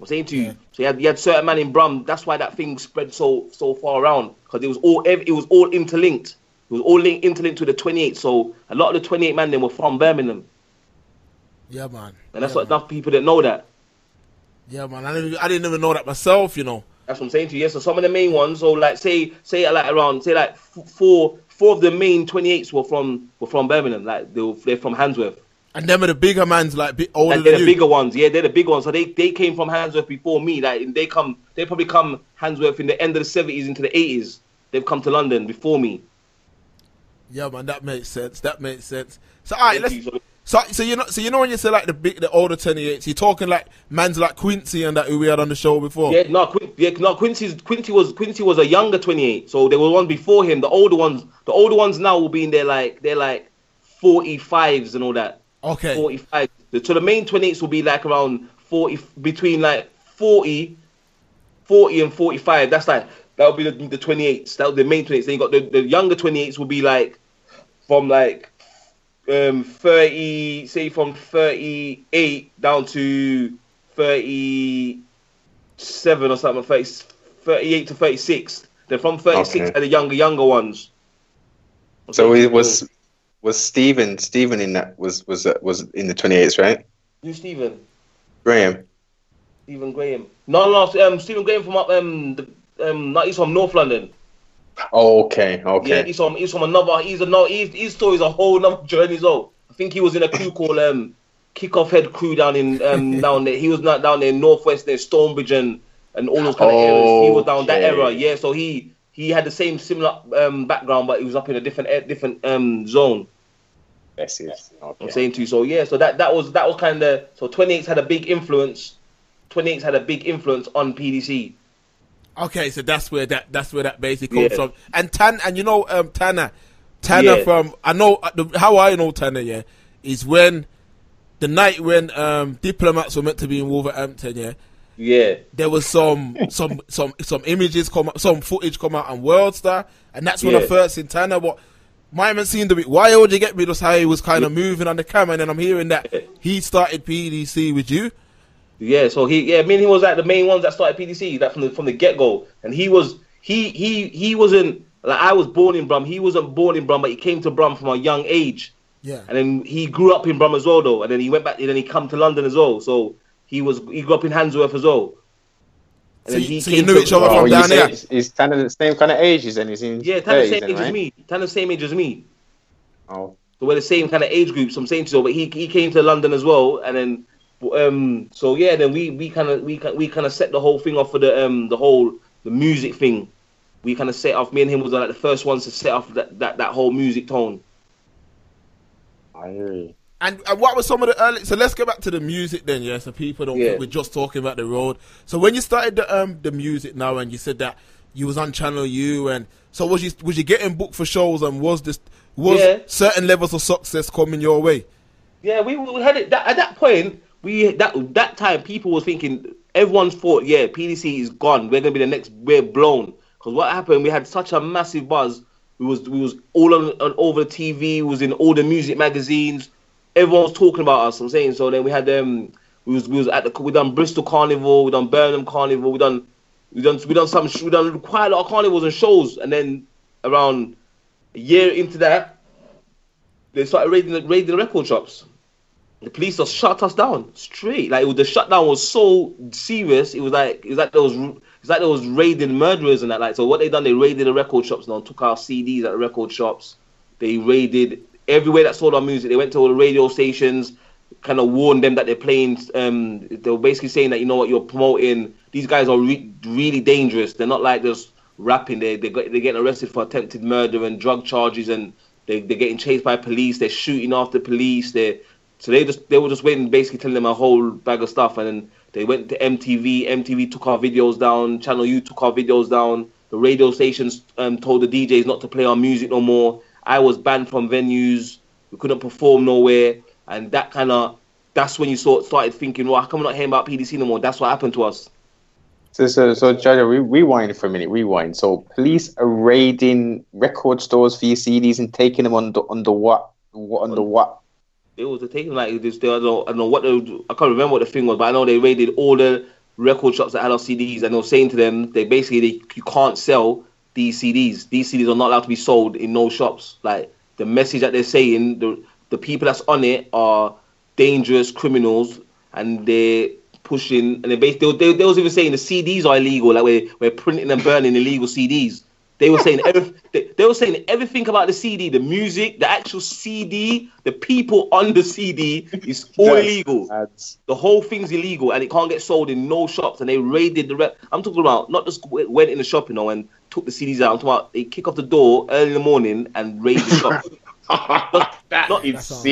Speaker 3: I'm saying to you.
Speaker 4: Yeah.
Speaker 3: So you had, you had certain man in Brum. That's why that thing spread so so far around because it was all it was all interlinked. It was all link, interlinked to the 28. So a lot of the 28 man then were from Birmingham,
Speaker 4: Yeah, man.
Speaker 3: and that's
Speaker 4: yeah,
Speaker 3: what
Speaker 4: man.
Speaker 3: enough people that know that.
Speaker 4: Yeah, man. I didn't, I didn't even know that myself, you know.
Speaker 3: That's what I'm saying to you. Yes, so some of the main ones. So like say say like around say like f- four four of the main 28s were from were from Birmingham. Like they were, they're from Handsworth.
Speaker 4: And them are the bigger mans, like older
Speaker 3: Like they're
Speaker 4: than
Speaker 3: the
Speaker 4: you.
Speaker 3: bigger ones, yeah, they're the big ones. So they, they came from Handsworth before me. Like they come, they probably come Handsworth in the end of the seventies into the eighties. They've come to London before me.
Speaker 4: Yeah, man, that makes sense. That makes sense. So, all right, let's.
Speaker 3: So,
Speaker 4: so you know, so you know when you say like the big, the older 28s, you're talking like man's like Quincy and that who we had on the show before.
Speaker 3: Yeah, no, Quin- yeah, no. Quincy's Quincy was Quincy was a younger 28. So there was one before him. The older ones, the older ones now will be in their like they're like 45s and all that.
Speaker 4: Okay.
Speaker 3: 45. So the main 28s will be like around 40, between like 40, 40 and 45. That's like that would be the, the 28s. That would be the main 28s. Then you got the, the younger 28s will be like from like um 30, say from 38 down to 37 or something, 30, 38 to 36. Then from 36
Speaker 2: Okay.
Speaker 3: are the younger, younger ones.
Speaker 2: So it was was Stephen Stephen in that was was uh, was in the 28s, right?
Speaker 3: You, Stephen.
Speaker 2: Graham.
Speaker 3: Stephen Graham. No, no, um, Stephen Graham from up um, the, um, not he's from North London.
Speaker 2: Oh, okay,
Speaker 3: Yeah,
Speaker 2: okay.
Speaker 3: he's from he's from another. He's a no. His, his story is a whole nother journey as well. I think he was in a crew called um, Kickoff Head Crew down in um <laughs> down there. He was not down there in Northwest there, Stonebridge and and all those kind of areas. He was down that
Speaker 2: Okay.
Speaker 3: era. Yeah, so he he had the same similar um background, but he was up in a different different um zone.
Speaker 2: Yes, yes.
Speaker 3: I'm saying to you. So yeah, so that that was that was kind of so 28s had a big influence. 28s had a big influence on PDC.
Speaker 4: Okay, so that's where that that's where that basically comes
Speaker 3: Yeah.
Speaker 4: from. And Tan and you know um Tanner, Tanner
Speaker 3: Yeah.
Speaker 4: from I know uh, how I know Tanner yeah is when the night when um diplomats were meant to be in Wolverhampton yeah
Speaker 3: Yeah,
Speaker 4: there was some some some some images come out, some footage come out on Worldstar and that's when I first seen Tanner. What haven't seen the why would you get me just how he was kind of moving on the camera and then I'm hearing that he started PDC with you.
Speaker 3: Yeah, so he yeah, I mean he was like the main ones that started PDC, like from the from the get go. And he was he he he wasn't like I was born in Brum. He wasn't born in Brum, but he came to Brum from a young age.
Speaker 4: Yeah.
Speaker 3: And then he grew up in Brum as well though. And then he went back and then he come to London as well. So he was he grew up in Handsworth as well. And
Speaker 4: So
Speaker 3: then
Speaker 4: you-
Speaker 3: he
Speaker 4: so you
Speaker 3: came
Speaker 4: knew
Speaker 3: to-
Speaker 4: each other from down there.
Speaker 2: He's, he's kind of the same kind of age. Then he's in.
Speaker 3: Yeah, kind
Speaker 2: of
Speaker 3: same
Speaker 2: then,
Speaker 3: age as
Speaker 2: right?
Speaker 3: me. of same age as me.
Speaker 2: Oh,
Speaker 3: So we're the same kind of age group. So I'm saying to you, but he he came to London as well, and then um so yeah, then we we kind of we ki- we kind of set the whole thing off for the um the whole the music thing. We kind of set off. Me and him was like the first ones to set off that that, that whole music tone.
Speaker 2: I hear you.
Speaker 4: And, and what were some of the early? So let's go back to the music then, yeah. So people don't
Speaker 3: Yeah.
Speaker 4: think we're just talking about the road. So when you started the um the music now, and you said that you was on Channel U, and so was you was you getting booked for shows, and was this was
Speaker 3: Yeah.
Speaker 4: certain levels of success coming your way?
Speaker 3: Yeah, we, we had it that, at that point. We that that time people was thinking everyone's thought yeah PDC is gone. We're gonna be the next. We're blown because what happened? We had such a massive buzz. We was we was all on, on over the TV. Was in all the music magazines. Everyone was talking about us. I'm saying so. Then we had um we was we was at the we done Bristol Carnival. We done Birmingham Carnival. We done we done we done some we done quite a lot of carnivals and shows. And then around a year into that, they started raiding the, raiding the record shops. The police just shut us down straight. Like was, the shutdown was so serious. It was like it was like there was it's like there was raiding murderers and that. Like so, what they done? They raided the record shops and took our CDs at the record shops. They raided everywhere that sold our music. They went to all the radio stations, kind of warned them that they're playing. Um, they were basically saying that you know what you're promoting. These guys are re- really dangerous. They're not like just rapping. They they they're getting arrested for attempted murder and drug charges, and they they're getting chased by police. They're shooting after police. They so they just they were just waiting, basically telling them a whole bag of stuff, and then they went to MTV. MTV took our videos down. Channel U took our videos down. The radio stations um, told the DJs not to play our music no more. I was banned from venues. We couldn't perform nowhere, and that kind of that's when you sort started thinking, well, how come we're not hearing about PDC no more? That's what happened to us.
Speaker 2: So, so, so, Jaja, re- rewind for a minute. Rewind. So, police are raiding record stores for your CDs and taking them under under what? What under what?
Speaker 3: It was a taking like this. I, don't I don't know what they, I can't remember what the thing was, but I know they raided all the record shops that had our CDs, and they were saying to them, they basically they, you can't sell these CDs. These CDs are not allowed to be sold in no shops. Like the message that they're saying, the the people that's on it are dangerous criminals, and they're pushing, and they basically they, they, they was even saying the CDs are illegal. Like we're we're printing and burning illegal CDs. They were saying every, they, they were saying everything about the CD, the music, the actual CD, the people on the CD is all
Speaker 2: Yes.
Speaker 3: illegal.
Speaker 2: Ads.
Speaker 3: The whole thing's illegal and it can't get sold in no shops. And they raided the rep. I'm talking about not just went in the shop, you know, and took the CDs out. I'm talking about they kick off the door early in the morning and raid the shop. <laughs> not-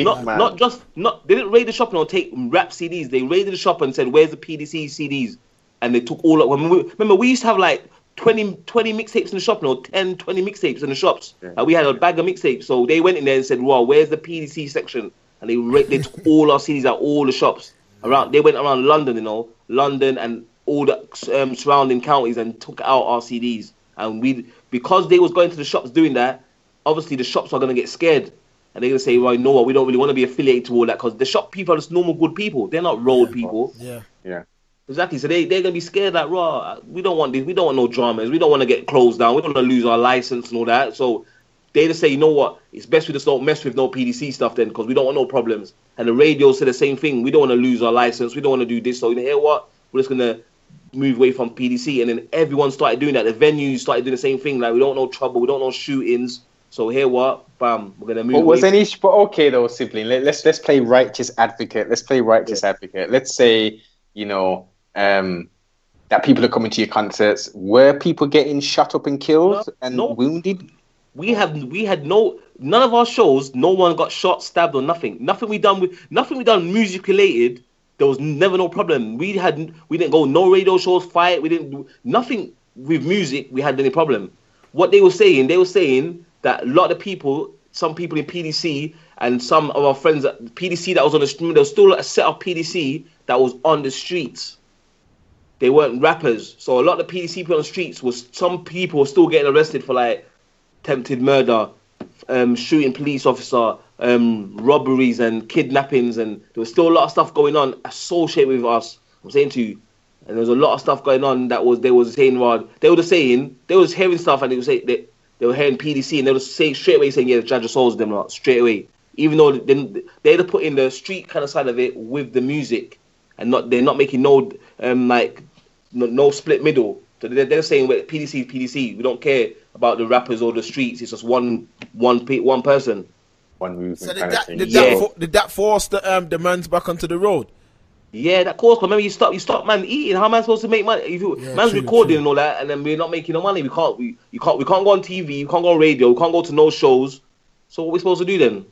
Speaker 3: not, not just not they didn't raid the shop and take rap CDs. They raided the shop and said, "Where's the PDC CDs?" And they took all of. Remember, we- remember we used to have like 20, 20 mixtapes in the shop, or 10, 20 mixtapes in the shops.
Speaker 2: Yeah.
Speaker 3: Like, we had a bag of mixtapes, so they went in there and said, "Wow, where's the PDC section?" And they ra- they took all our CDs out all the shops around. They went around London, you know, London and all the um, surrounding counties and took out our CDs. And we because they was going to the shops doing that, obviously the shops are gonna get scared. And they're gonna say, well, you know what, we don't really want to be affiliated to all that because the shop people are just normal good people. They're not road people.
Speaker 4: Yeah.
Speaker 2: yeah.
Speaker 3: Exactly. So they they're gonna be scared like, raw. We don't want this. We don't want no dramas. We don't want to get closed down. We don't want to lose our license and all that. So they just say, you know what? It's best we just don't mess with no PDC stuff then because we don't want no problems. And the radio said the same thing. We don't want to lose our license. We don't want to do this. So you hear what? We're just gonna move away from PDC. And then everyone started doing that. The venues started doing the same thing. Like we don't know trouble. We don't know shootings. So here what? Bam. We're gonna move.
Speaker 2: But was any? But okay, though, sibling. Let, let's let's play righteous advocate. Let's play righteous advocate. Let's say you know um, that people are coming to your concerts. Were people getting shot up and killed
Speaker 3: No,
Speaker 2: and
Speaker 3: no.
Speaker 2: wounded?
Speaker 3: We have we had no none of our shows. No one got shot, stabbed, or nothing. Nothing we done with nothing we done music related. There was never no problem. We had we didn't go no radio shows, fight. We didn't do nothing with music. We had any problem. What they were saying, they were saying that a lot of people, some people in PDC and some of our friends at PDC that was on the street, there was still a set of PDC that was on the streets. They weren't rappers, so a lot of the PDC people on the streets was some people were still getting arrested for like attempted murder, um, shooting police officer, um, robberies and kidnappings, and there was still a lot of stuff going on associated with us. I'm saying to you, and there was a lot of stuff going on that was they was saying, well, they were just saying they was hearing stuff and they were saying they, they were hearing PDC and they were saying straight away saying yeah, Jaja Soze them lot straight away, even though they they had to put in the street kind of side of it with the music, and not they're not making no um like no, no split middle. So they're, they're saying well, PDC is PDC. We don't care about the rappers or the streets. It's just one one pe- one person.
Speaker 2: One movement
Speaker 4: So did that did
Speaker 3: Yeah.
Speaker 4: that fo- did that force the um the man's back onto the road?
Speaker 3: Yeah, that course. Remember, you stop, you stop, man eating. How am I supposed to make money? If you,
Speaker 4: Yeah,
Speaker 3: man's
Speaker 4: true,
Speaker 3: recording
Speaker 4: true.
Speaker 3: and all that, and then we're not making no money. We can't, we, you can't, we can't go on TV. We can't go on radio. We can't go to no shows. So what are we supposed to do then?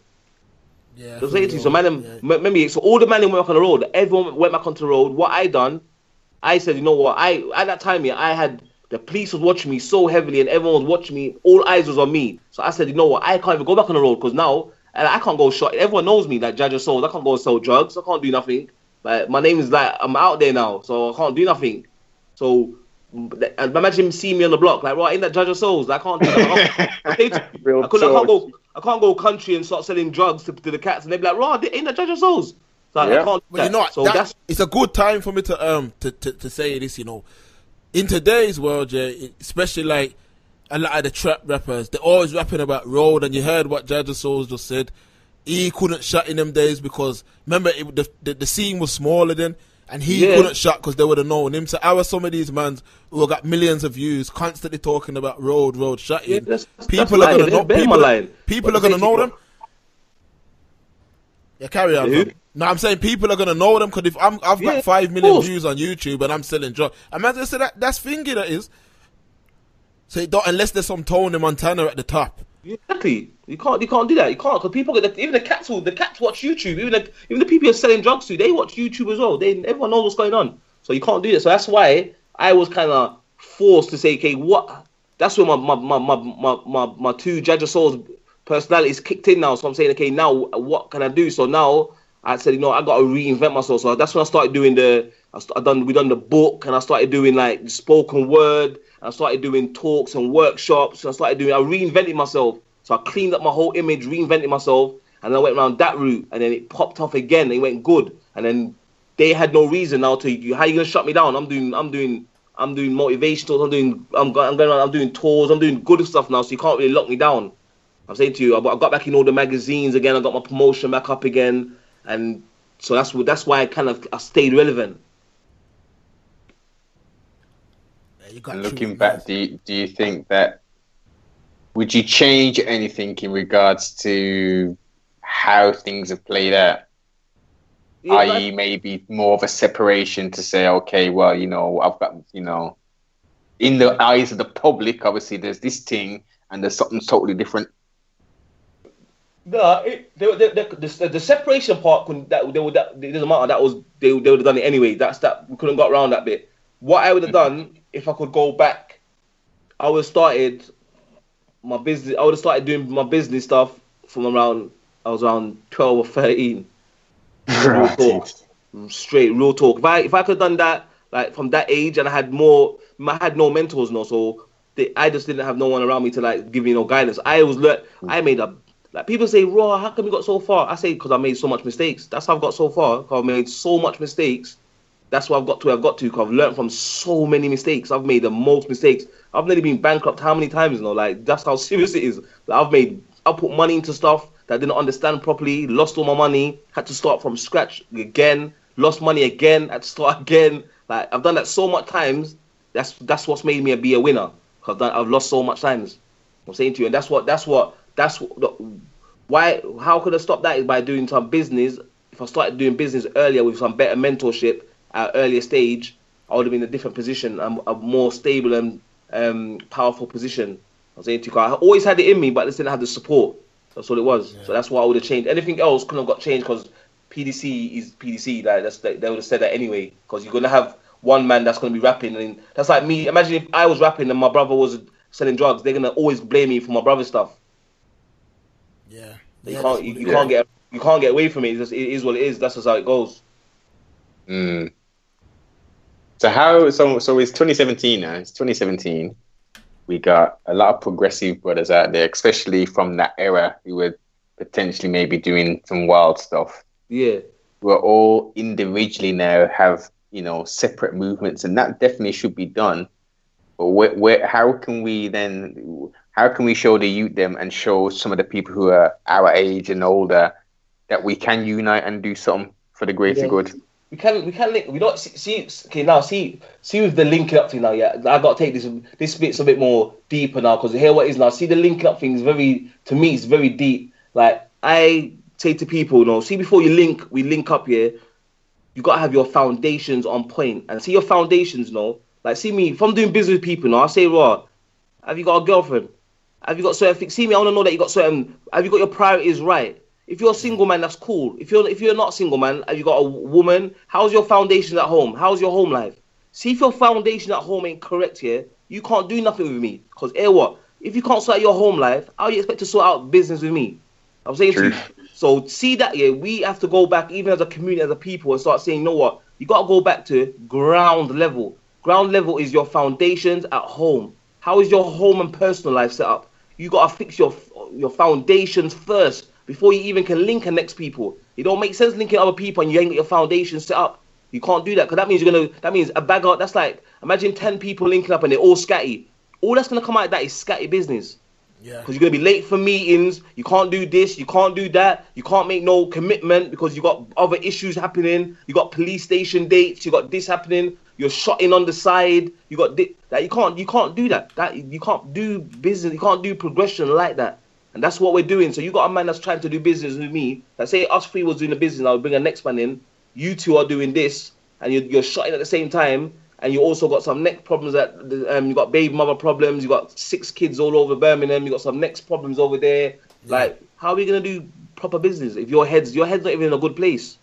Speaker 4: Yeah.
Speaker 3: I'm saying to you, so man, them-
Speaker 4: Yeah.
Speaker 3: m- remember, so all the men went back on the road. Everyone went back onto the road. What I done, I said, you know what? I at that time, yeah, I had the police was watching me so heavily, and everyone was watching me. All eyes was on me. So I said, you know what? I can't even go back on the road because now and I can't go shot. Everyone knows me, like Jaja Soze. I can't go sell drugs. I can't do nothing. Like my name is like I'm out there now, so I can't do nothing. So imagine him seeing me on the block, like right in that Jaja Soze. I can't do that. I can't- <laughs>
Speaker 2: Real
Speaker 3: I, couldn't, I can't go. I can't go country and start selling drugs to, to the cats, and they'd be like, "Raw, ain't that Jaja Soze?" So
Speaker 2: Yeah.
Speaker 3: I can't. do
Speaker 4: Well, you know,
Speaker 3: so
Speaker 4: that-
Speaker 3: that's
Speaker 4: it's a good time for me to um to, to, to say this. You know, in today's world, yeah, especially like a lot of the trap rappers, they're always rapping about road. And you heard what Jaja Soze just said. He couldn't shut in them days because remember it, the, the the scene was smaller then, and he
Speaker 3: Yeah.
Speaker 4: couldn't shut because they would have known him. So how are some of these mans who have got millions of views constantly talking about road, road shutting?
Speaker 3: Yeah, that's- that's
Speaker 4: people
Speaker 3: lying.
Speaker 4: are gonna know. People, people are gonna know them. Yeah, carry on. No, I'm saying people are gonna know them because if I'm, I've got five
Speaker 3: of
Speaker 4: million views on YouTube and I'm selling drugs, I might as well say that that's fingy that is. So it don't, unless there's some Tony Montana at the top.
Speaker 3: Exactly. You can't. You can't do that. You can't because people get even the cats. will- The cats watch YouTube. Even the even the people you're selling drugs to, they watch YouTube as well. They everyone knows what's going on. So you can't do that. So that's why I was kind of forced to say, okay, what? That's where my my my my my, my, my two Jaja Soze personalities kicked in now. So I'm saying, okay, now what can I do? So now I said, you know, I got to reinvent myself. So that's when I started doing the. I, st- I done we done the book and I started doing like spoken word. I started doing talks and workshops. And I started doing. I reinvented myself. So I cleaned up my whole image, reinvented myself, and then I went around that route. And then it popped off again. And it went good. And then they had no reason now to you. How you gonna shut me down? I'm doing. I'm doing. I'm doing motivational. I'm doing. I'm going. I'm going around. I'm doing tours. I'm doing good stuff now. So you can't really lock me down. I'm saying to you, I got back in all the magazines again. I got my promotion back up again, and so that's that's why I kind of I stayed relevant.
Speaker 4: You got
Speaker 2: And
Speaker 4: true
Speaker 2: looking
Speaker 4: guys.
Speaker 2: back, do you, do you think that would you change anything in regards to how things have played out?
Speaker 3: Yeah,
Speaker 2: i.e., maybe more of a separation to say, okay, well, you know, I've got, you know, in the eyes of the public, obviously, there's this thing, and there's something totally different.
Speaker 3: No, it, they, they, they, the, the separation part couldn't that they would that it doesn't matter. That was they, they would have done it anyway. That's that we couldn't got around that bit. What I would have mm. done if I could go back, I would have started my business. I would have started doing my business stuff from around I was around twelve or thirteen. Real talk, straight real talk. If I if I could have done that like from that age and I had more, I had no mentors, no, so they, I just didn't have no one around me to like give me no guidance. I was learn. Mm. I made a like people say, "Raw, how come you got so far?" I say because I made so much mistakes. That's how I've got so far. Cause I've made so much mistakes. That's why I've got to I've got to. Cause I've learned from so many mistakes. I've made the most mistakes. I've nearly been bankrupt how many times? You know, like that's how <laughs> serious it is. Like, I've made, I put money into stuff that I didn't understand properly. Lost all my money. Had to start from scratch again. Lost money again. Had to start <laughs> again. Like I've done that so much times. That's that's what's made me be a winner. Cause I've, done, I've lost so much times. I'm saying to you, and that's what that's what that's why. How could I stop that? Is by doing some business. If I started doing business earlier with some better mentorship at earlier stage, I would have been in a different position, a, a more stable and um, powerful position. I was saying to you, I always had it in me, but I just didn't have the support. That's all it was. Yeah. So that's why I would have changed. Anything else couldn't have got changed because PDC is PDC. Like that's they would have said that anyway. Because you're gonna have one man that's gonna be rapping, and that's like me. Imagine if I was rapping and my brother was selling drugs. They're gonna always blame me for my brother's stuff.
Speaker 4: Yeah.
Speaker 3: You
Speaker 4: yeah,
Speaker 3: can't you, you can't get you can't get away from it. It's just, it is what it is. That's just how it goes.
Speaker 2: Mm. So how so so it's 2017 now. It's 2017. We got a lot of progressive brothers out there, especially from that era who were potentially maybe doing some wild stuff.
Speaker 3: Yeah.
Speaker 2: We're all individually now have, you know, separate movements and that definitely should be done. But where, where how can we then how can we show the youth them and show some of the people who are our age and older that we can unite and do something for the greater yeah. good?
Speaker 3: We can we can link. We don't see, see. Okay, now see see with the linking up thing now. Yeah, I got to take this this bit's a bit more deeper now because here what is now. See the linking up thing is very to me it's very deep. Like I say to people, you know, see before you link, we link up here. You gotta have your foundations on point and see your foundations. You know, like see me if I'm doing business with people. Know, I say, raw. Have you got a girlfriend? Have you got certain things? See me, I want to know that you got certain. Have you got your priorities right? If you're a single man, that's cool. If you're if you're not single man, have you got a woman? How's your foundation at home? How's your home life? See if your foundation at home ain't correct here, you can't do nothing with me. Cause air what? If you can't sort out your home life, how you expect to sort out business with me? I'm saying True. to you. So see that yeah, we have to go back even as a community, as a people, and start saying, you know what? You gotta go back to ground level. Ground level is your foundations at home. How is your home and personal life set up? You gotta fix your your foundations first before you even can link and next people. It don't make sense linking other people and you ain't got your foundation set up. You can't do that because that means you're gonna. That means a bag of. That's like imagine ten people linking up and they're all scatty. All that's gonna come out of that is scatty business.
Speaker 4: Yeah.
Speaker 3: Because you're gonna be late for meetings. You can't do this. You can't do that. You can't make no commitment because you got other issues happening. You got police station dates. You got this happening. You're shotting on the side. You got this. That you can't. You can't do that. That you can't do business. You can't do progression like that. And that's what we're doing. So you got a man that's trying to do business with me. That say us three was doing the business, I'll bring a next man in. You two are doing this, and you're, you're shotting at the same time. And you also got some neck problems that um, you got baby mother problems. You got six kids all over Birmingham. You got some next problems over there. Yeah. Like, how are we gonna do proper business if your head's your head's not even in a good place?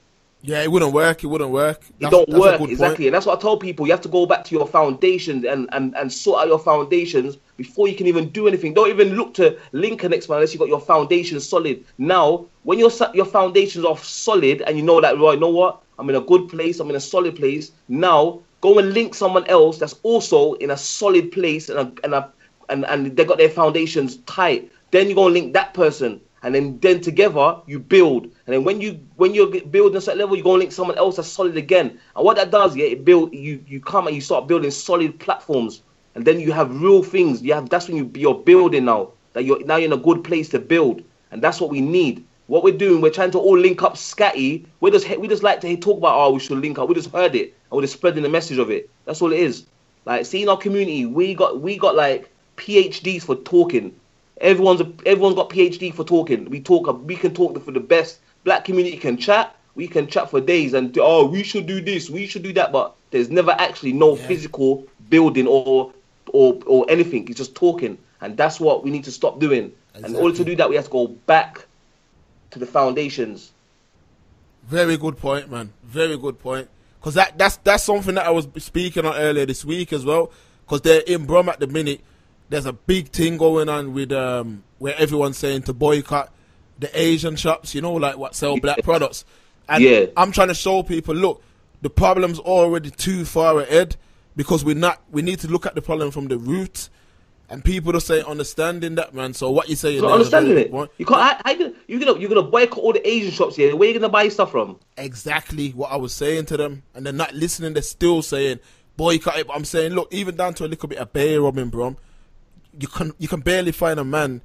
Speaker 4: Yeah, it wouldn't work. It wouldn't work.
Speaker 3: That's, it don't work exactly, point. and that's what I told people. You have to go back to your foundations and, and, and sort out your foundations before you can even do anything. Don't even look to link next man unless you got your foundation solid. Now, when your your foundations are solid and you know that, right, you know what? I'm in a good place. I'm in a solid place. Now, go and link someone else that's also in a solid place and a, and a, and and they got their foundations tight. Then you go and link that person and then then together you build. And then when you when you're building a certain level, you go and link someone else that's solid again. And what that does, yeah, it build you you come and you start building solid platforms, and then you have real things. You have that's when you you're building now. That you're now you're in a good place to build, and that's what we need. What we're doing, we're trying to all link up scatty. We just we just like to talk about oh we should link up. We just heard it and we're just spreading the message of it. That's all it is. Like seeing our community, we got we got like PhDs for talking Everyone's a, everyone's got PhD for talking. We talk. Uh, we can talk for the best. Black community can chat. We can chat for days and oh, we should do this. We should do that. But there's never actually no yeah. physical building or or or anything. It's just talking, and that's what we need to stop doing. Exactly. And in order to do that, we have to go back to the foundations.
Speaker 4: Very good point, man. Very good point. Because that that's that's something that I was speaking on earlier this week as well. Because they're in Brum at the minute. There's a big thing going on with um where everyone's saying to boycott the Asian shops. You know, like what sell black products. And
Speaker 3: Yeah.
Speaker 4: I'm trying to show people, look, the problem's already too far ahead because we're not. We need to look at the problem from the root. And people just say understanding that, man. So what you saying? Is
Speaker 3: understanding it.
Speaker 4: point.
Speaker 3: You can't. How, how you you're gonna you're gonna boycott all the Asian shops here? Where are you gonna buy stuff from?
Speaker 4: exactly what I was saying to them, and they're not listening. They're still saying boycott it. But I'm saying, look, even down to a little bit of bear rubbing, bro. You can you can barely find a man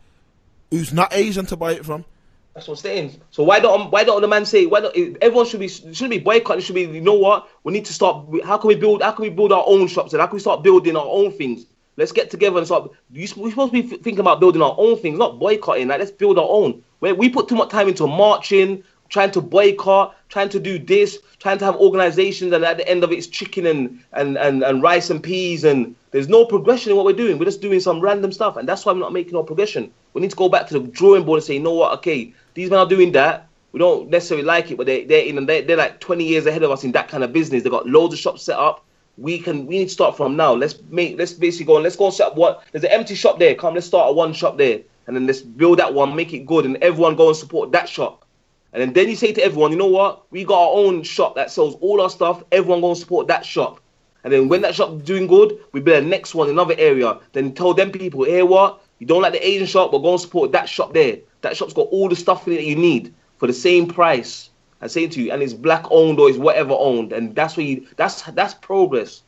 Speaker 4: who's not Asian to buy it from.
Speaker 3: That's what I'm saying. So why don't why don't the man say why don't everyone should be shouldn't be boycotting? Should be you know what we need to start. How can we build? How can we build our own shops? And how can we start building our own things? Let's get together and start. We're supposed to be thinking about building our own things, not boycotting. Like let's build our own. Where we put too much time into marching, trying to boycott, trying to do this, trying to have organizations, and at the end of it, it's chicken and and and, and rice and peas, and there's no progression in what we're doing. We're just doing some random stuff, and that's why we're not making no progression. We need to go back to the drawing board and say, you know what? Okay, these men are doing that. We don't necessarily like it, but they they're in they they're like 20 years ahead of us in that kind of business. They've got loads of shops set up. We can we need to start from now. Let's make let's basically go and let's go and set up what there's an empty shop there. Come, let's start a one shop there, and then let's build that one, make it good, and everyone go and support that shop. And then, then you say to everyone, you know what? We got our own shop that sells all our stuff. Everyone gonna support that shop. And then when that shop doing good, we build a next one in another area. Then tell them people, hey, what? You don't like the Asian shop, but go and support that shop there. That shop's got all the stuff in it that you need for the same price. I say to you, and it's black owned or it's whatever owned, and that's where you that's that's progress.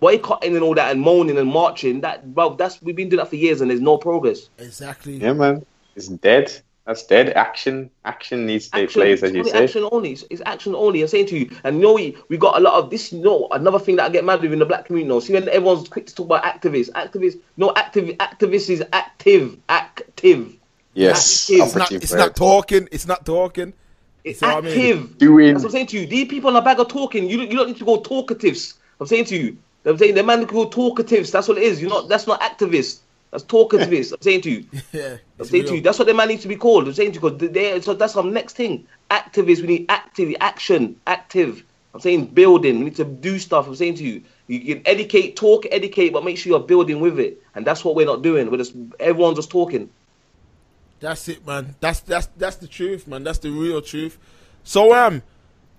Speaker 3: Boycotting and all that and moaning and marching, that bro, that's we've been doing that for years and there's no progress.
Speaker 4: Exactly.
Speaker 2: Yeah, man. It's dead. That's dead. Action. Action needs to take place, as you say.
Speaker 3: action only. It's, it's action only. I'm saying to you, and you know we, we got a lot of this. You know another thing that I get mad with in the black community. Now, see when everyone's quick to talk about activists, activists. No, active activist is active, active.
Speaker 2: Yes.
Speaker 3: It's
Speaker 4: It's not. It's not talking. It's not talking.
Speaker 3: It's
Speaker 4: See what I mean?
Speaker 3: active.
Speaker 2: Doing.
Speaker 3: That's what I'm saying to you. These people in a bag of talking. You don't, you don't need to go talkatives. I'm saying to you. I'm saying the man who go talkatives. That's what it is. You're not. That's not activists. That's talkatives. I'm saying to you. <laughs>
Speaker 4: Yeah.
Speaker 3: I'm saying to you, that's what the man needs to be called. I'm saying to you, because they, so that's our next thing. Activists, we need active action, active. I'm saying building. We need to do stuff. I'm saying to you, you can educate, talk, educate, but make sure you're building with it. And that's what we're not doing. We're just everyone's just talking.
Speaker 4: That's it, man. That's that's that's the truth, man. That's the real truth. So, um,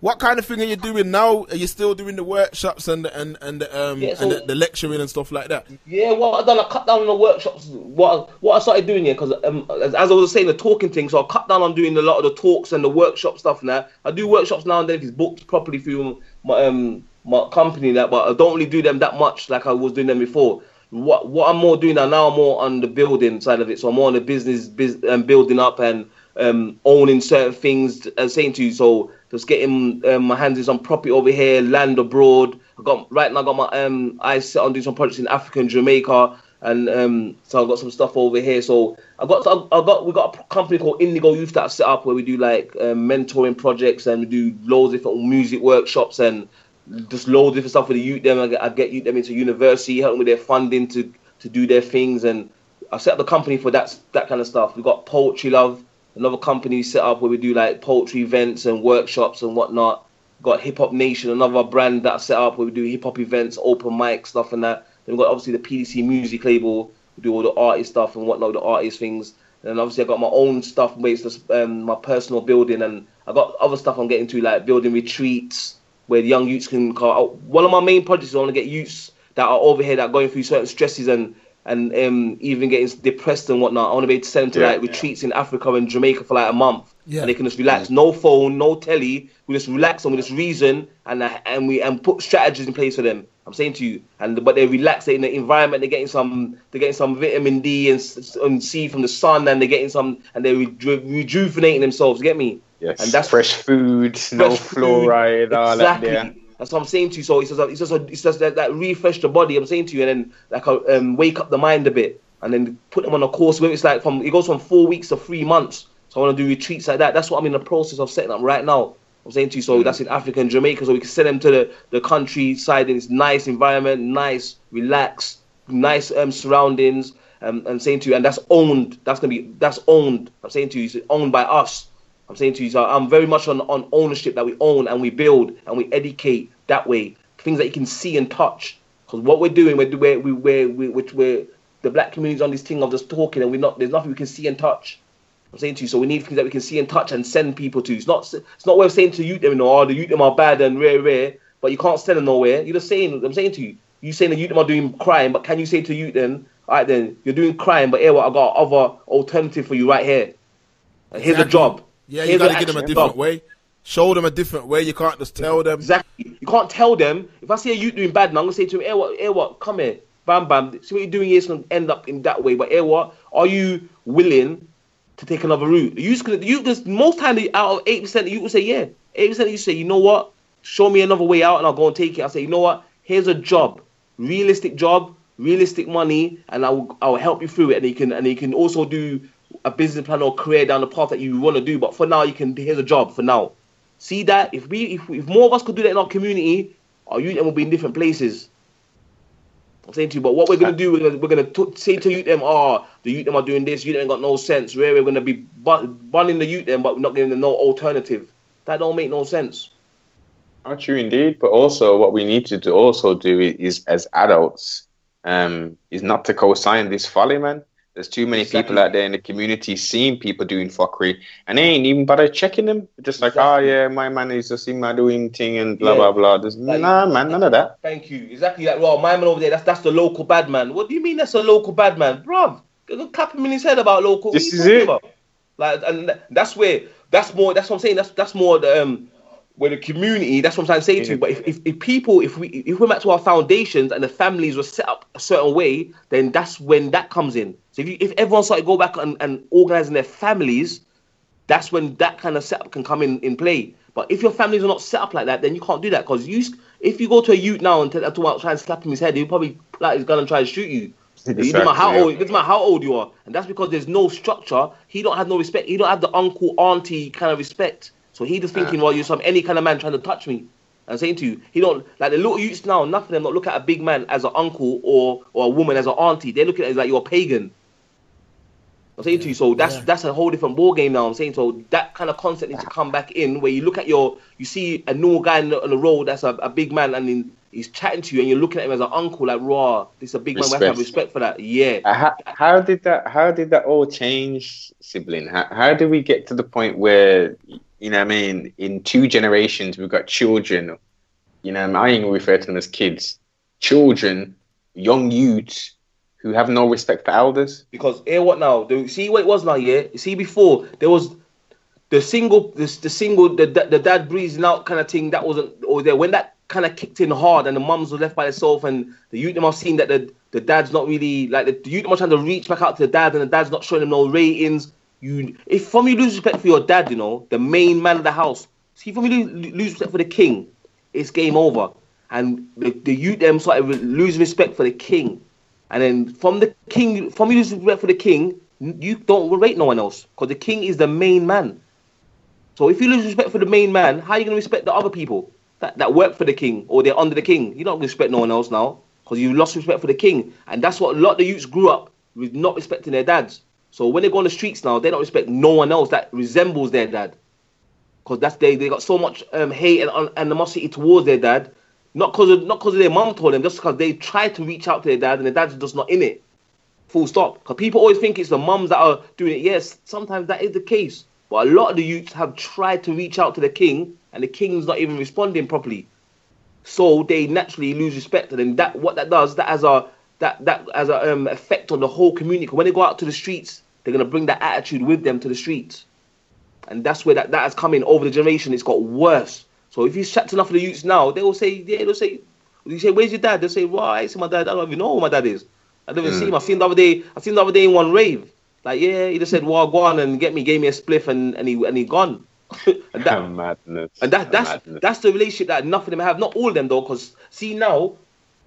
Speaker 4: what kind of thing are you doing now? Are you still doing the workshops and the, and and the, um
Speaker 3: Yeah, so-
Speaker 4: and the, the lecturing and stuff like that?
Speaker 3: Yeah, what I done, I cut down on the workshops. What what I started doing here, because um, as, as I was saying, the talking thing. So I cut down on doing a lot of the talks and the workshop stuff now. I do workshops now and then if it's booked properly through my um my company. That, but I don't really do them that much like I was doing them before. What what I'm more doing now, now I'm more on the building side of it. So I'm more on the business, biz, um, building up and um, owning certain things. And saying to you, so just getting um, my hands some property over here, land abroad. I got right now. I got my um, eyes set on doing some projects in Africa and Jamaica, and um, so I got some stuff over here. So I got I got we got a company called Indigo Youth that I set up where we do like um, mentoring projects and we do loads of different music workshops and just loads of different stuff with the youth. Them I get, I get youth them into university, help with their funding to to do their things, and I set up the company for that that kind of stuff. We got Poetry Love, another company set up where we do like poetry events and workshops and whatnot. Got Hip Hop Nation, another brand that I set up where we do hip hop events, open mic stuff and that. Then we got obviously the PDC music label, we do all the artist stuff and whatnot, the artist things. And obviously I got my own stuff based on um, my personal building, and I got other stuff I'm getting to like building retreats where the young youths can call. One of my main projects is I want to get youths that are over here that are going through certain stresses and and um, even getting depressed and whatnot. I want to be able to send them to
Speaker 2: Yeah,
Speaker 3: like retreats in Africa and Jamaica for like a month,
Speaker 4: Yeah.
Speaker 3: and they can just relax. No phone, no telly. We just relax and we just reason and uh, and we and put strategies in place for them. I'm saying to you, and but they relax. They're in the environment. They're getting some. They're getting some vitamin D and, and C from the sun, and they're getting some, and they're reju- rejuvenating themselves. Get me?
Speaker 2: Yes.
Speaker 3: And that's
Speaker 2: fresh food, no
Speaker 3: fresh food.
Speaker 2: fluoride, all that
Speaker 3: exactly. That's what I'm saying to you. So it's just, a, it's just, a, it's just that, that refresh the body. I'm saying to you, and then like a, um, wake up the mind a bit, and then put them on a course. Where it's like from it goes from four weeks to three months. So I want to do retreats like that. That's what I'm in the process of setting up right now. I'm saying to you, so that's in Africa and Jamaica, so we can send them to the, the countryside in this nice environment, nice, relaxed, nice um, surroundings. Um, I'm saying to you, and that's owned. That's gonna be that's owned. I'm saying to you, it's owned by us. I'm saying to you, so I'm very much on, on ownership that we own and we build and we educate that way. Things that you can see and touch. Because what we're doing, we're, we're, we're, we're, we're, we're the black community's on this thing of just talking and we're not, there's nothing we can see and touch. I'm saying to you, so we need things that we can see and touch and send people to. It's not it's not worth saying to you them, you know, oh, the youth them are bad and rare, rare, but you can't send them nowhere. You're just saying, I'm saying to you, you saying the youth them are doing crime, but can you say to you then, all right then, you're doing crime, but here what, I got other alternative for you right here. Here's exactly. a job.
Speaker 4: Yeah, you gotta give them a different way. Show them a different way. You can't just tell them.
Speaker 3: Exactly. You can't tell them. If I see a youth doing bad, now I'm gonna say to him, "Hey, what? Hey, what? Come here, bam, bam. See what you're doing here is gonna end up in that way. But hey, what? Are you willing to take another route. You just, you just most time out of eight percent, you will say yeah. Eight percent, you say you know what, show me another way out, and I'll go and take it. I say you know what, here's a job, realistic job, realistic money, and I will I will help you through it, and you can and you can also do a business plan or career down the path that you want to do. But for now, you can here's a job for now. See that if we if, if more of us could do that in our community, our youth will be in different places. I'm saying to you, but what we're gonna do, we're gonna, we're gonna t- say to you them, oh, the youth them are doing this, you them got no sense. Where we're gonna be bunning the youth them, but we're not giving them no alternative. That don't make no sense.
Speaker 2: Not true indeed, but also what we need to do, also do is as adults, um, is not to co-sign this folly, man. There's too many exactly. people out there in the community seeing people doing fuckery, and they ain't even bother checking them. Just like, exactly. oh yeah, my man is just in my doing thing and blah yeah. blah blah. There's, like, nah, man, none of that.
Speaker 3: Thank you. Exactly like, well, my man over there, that's that's the local bad man. What do you mean that's a local bad man, bruv? Clap him in his head about local.
Speaker 2: This is it. About?
Speaker 3: Like, and that's where that's more. That's what I'm saying. That's that's more the um where the community, that's what I'm trying to say to you. But if, if, if people, if we if we're back to our foundations and the families were set up a certain way, then that's when that comes in. So if you, if everyone started to go back and, and organizing their families, that's when that kind of setup can come in, in play. But if your families are not set up like that, then you can't do that. Because you, if you go to a youth now and tell, to try and slap him his head, he'll probably like his gun and try to shoot you. <laughs> Exactly. It doesn't matter how old, it doesn't matter how old you are, and that's because there's no structure. He don't have no respect. He don't have the uncle auntie kind of respect. So he just thinking, uh, well, you're some any kind of man trying to touch me. I'm saying to you, he don't like the little youths now. Nothing of them don't look at a big man as an uncle or or a woman as an auntie. They're looking at it as like you're a pagan. I'm saying to you, so that's yeah. that's a whole different ball game now. I'm saying so that kind of concept needs to come back in where you look at your, you see a normal guy on the, on the road that's a, a big man and in, he's chatting to you and you're looking at him as an uncle, like raw. This is a big respect. man. We have to have respect for that. Yeah.
Speaker 2: Uh, how, how, did that? How did that all change, sibling? How, how did we get to the point where you know, I mean, in two generations, we've got children. You know, I even refer to them as kids, children, young youths who have no respect for elders.
Speaker 3: Because here, what now? Do see what it was now? Yeah, see before there was the single, the, the single, the, the dad breathing out kind of thing. That wasn't or there when that kind of kicked in hard, and the mums were left by themselves, and the youth them have seen that the the dad's not really like the, the youth them are trying to reach back out to the dad, and the dad's not showing them no ratings you if from you lose respect for your dad, you know, the main man of the house. See, from you lose, lose respect for the king, it's game over. And the, the youth them started lose respect for the king. And then from the king, from you respect for the king, you don't rate no one else because the king is the main man. So if you lose respect for the main man, how are you going to respect the other people that, that work for the king or they're under the king? You don't respect no one else now because you lost respect for the king. And that's what a lot of the youths grew up with not respecting their dads. So when they go on the streets now, they don't respect no one else that resembles their dad, because that's they they got so much um, hate and animosity towards their dad, not because not because their mom told them, just because they tried to reach out to their dad and their dad's just not in it. Full stop. Because people always think it's the mums that are doing it. Yes, sometimes that is the case, but a lot of the youths have tried to reach out to the king, and the king's not even responding properly. So they naturally lose respect, and then that what that does that has a that that has an um, effect on the whole community. When they go out to the streets, they're gonna bring that attitude with them to the streets, and that's where that, that has come in over the generation. It's got worse. So if you chat to enough of the youths now, they will say, yeah, they'll say, you say, where's your dad? They'll say, well, I see my dad. I don't even know who my dad is. I never mm. see him. I seen the other day. I seen the other day in one rave. Like, yeah, he just said, well, go on and get me, gave me a spliff, and and he and he gone. <laughs>
Speaker 2: and that, <laughs> madness.
Speaker 3: And that that's madness. that's the relationship that none of them have. Not all of them though, because see now,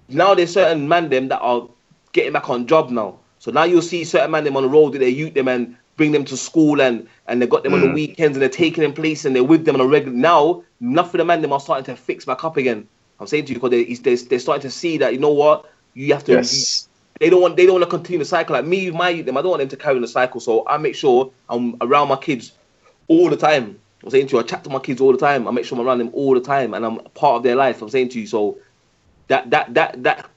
Speaker 3: now there's certain man them that are getting back on job now. So now you'll see certain man them on the road that they youth them and bring them to school and and they got them mm. on the mm. weekends and they're taking them place and they're with them on a regular. Now, enough of the man them are starting to fix back up again. I'm saying to you because they, they're, they're starting to see that you know what you have to. Yes. they don't want they don't want to continue the cycle like me, my them. I don't want them to carry on the cycle. So I make sure I'm around my kids all the time. I'm saying to you, I chat to my kids all the time. I make sure I'm around them all the time, and I'm part of their life. I'm saying to you, so that that that that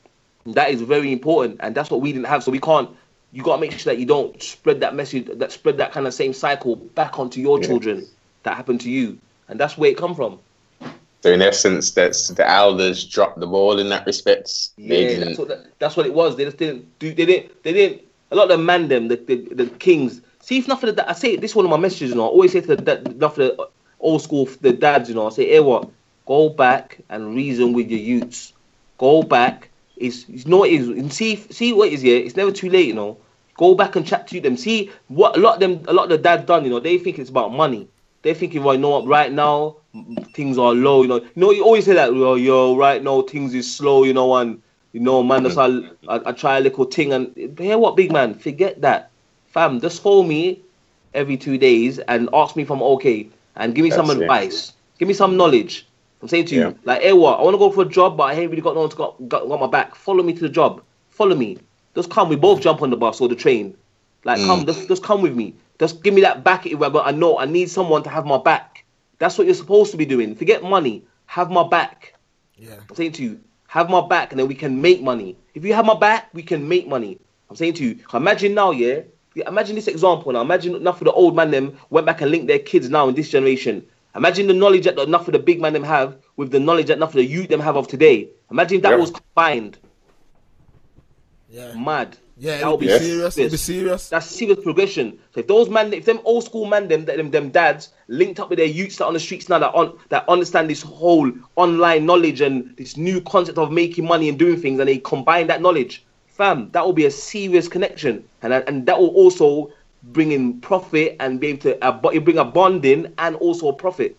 Speaker 3: that is very important, and that's what we didn't have. So we can't. You gotta make sure that you don't spread that message, that spread that kind of same cycle back onto your
Speaker 2: Yeah.
Speaker 3: children that happened to you, and that's where it come from.
Speaker 2: So in essence, that's the elders dropped the ball in that respect.
Speaker 3: Yeah, that's what that, that's what it was. They just didn't do. They didn't. They didn't. A lot of the man them, the, the the kings. See, if nothing that I say this one of my messages. You know, I always say to the dad- not the uh, old school, the dads. You know, I say, hey, what? Go back and reason with your youths. Go back. Is you know what it is. And see, see what it is. Yeah, it's never too late. You know, go back and chat to them. See what a lot of them, a lot of the dads done. You know, they think it's about money. They're thinking, well, you know what? Right now, things are low. You know, you know, you always say that. Yo, yo, right now, things is slow. You know, and you know, man, that's mm-hmm. I, I, I try a little thing. And hear what, big man? Forget that, fam. Just call me every two days and ask me if I'm okay, and give me some
Speaker 2: That's it.
Speaker 3: advice. Give me some knowledge. I'm saying to you, like, hey, what? I want to go for a job, but I ain't really got no one to got, got, got my back. Follow me to the job. Follow me. Just come. We both jump on the bus or the train. Like, come. Mm. Just, just come with me. Just give me that back. I, I know I need someone to have my back. That's what you're supposed to be doing. Forget money. Have my back.
Speaker 4: Yeah.
Speaker 3: I'm saying to you, have my back, and then we can make money. If you have my back, we can make money. I'm saying to you, imagine now, yeah. Yeah, Imagine this example now. Imagine enough of the old man them went back and linked their kids now in this generation. Imagine the knowledge that enough of the big man them have with the knowledge that enough of the youth them have of today. Imagine if that
Speaker 2: Yeah.
Speaker 3: was combined.
Speaker 4: Yeah.
Speaker 3: Mad.
Speaker 4: Yeah,
Speaker 3: That
Speaker 4: it'll
Speaker 3: would
Speaker 4: be
Speaker 2: Yes.
Speaker 4: serious. It'll be serious.
Speaker 3: That's serious progression. So if those man, if them old school man, them them, them dads linked up with their youths that on the streets now that on that understand this whole online knowledge and this new concept of making money and doing things, and they combine that knowledge, fam, that will be a serious connection, and and that will also bring in profit and be able to uh, bo- bring a bonding and also a profit.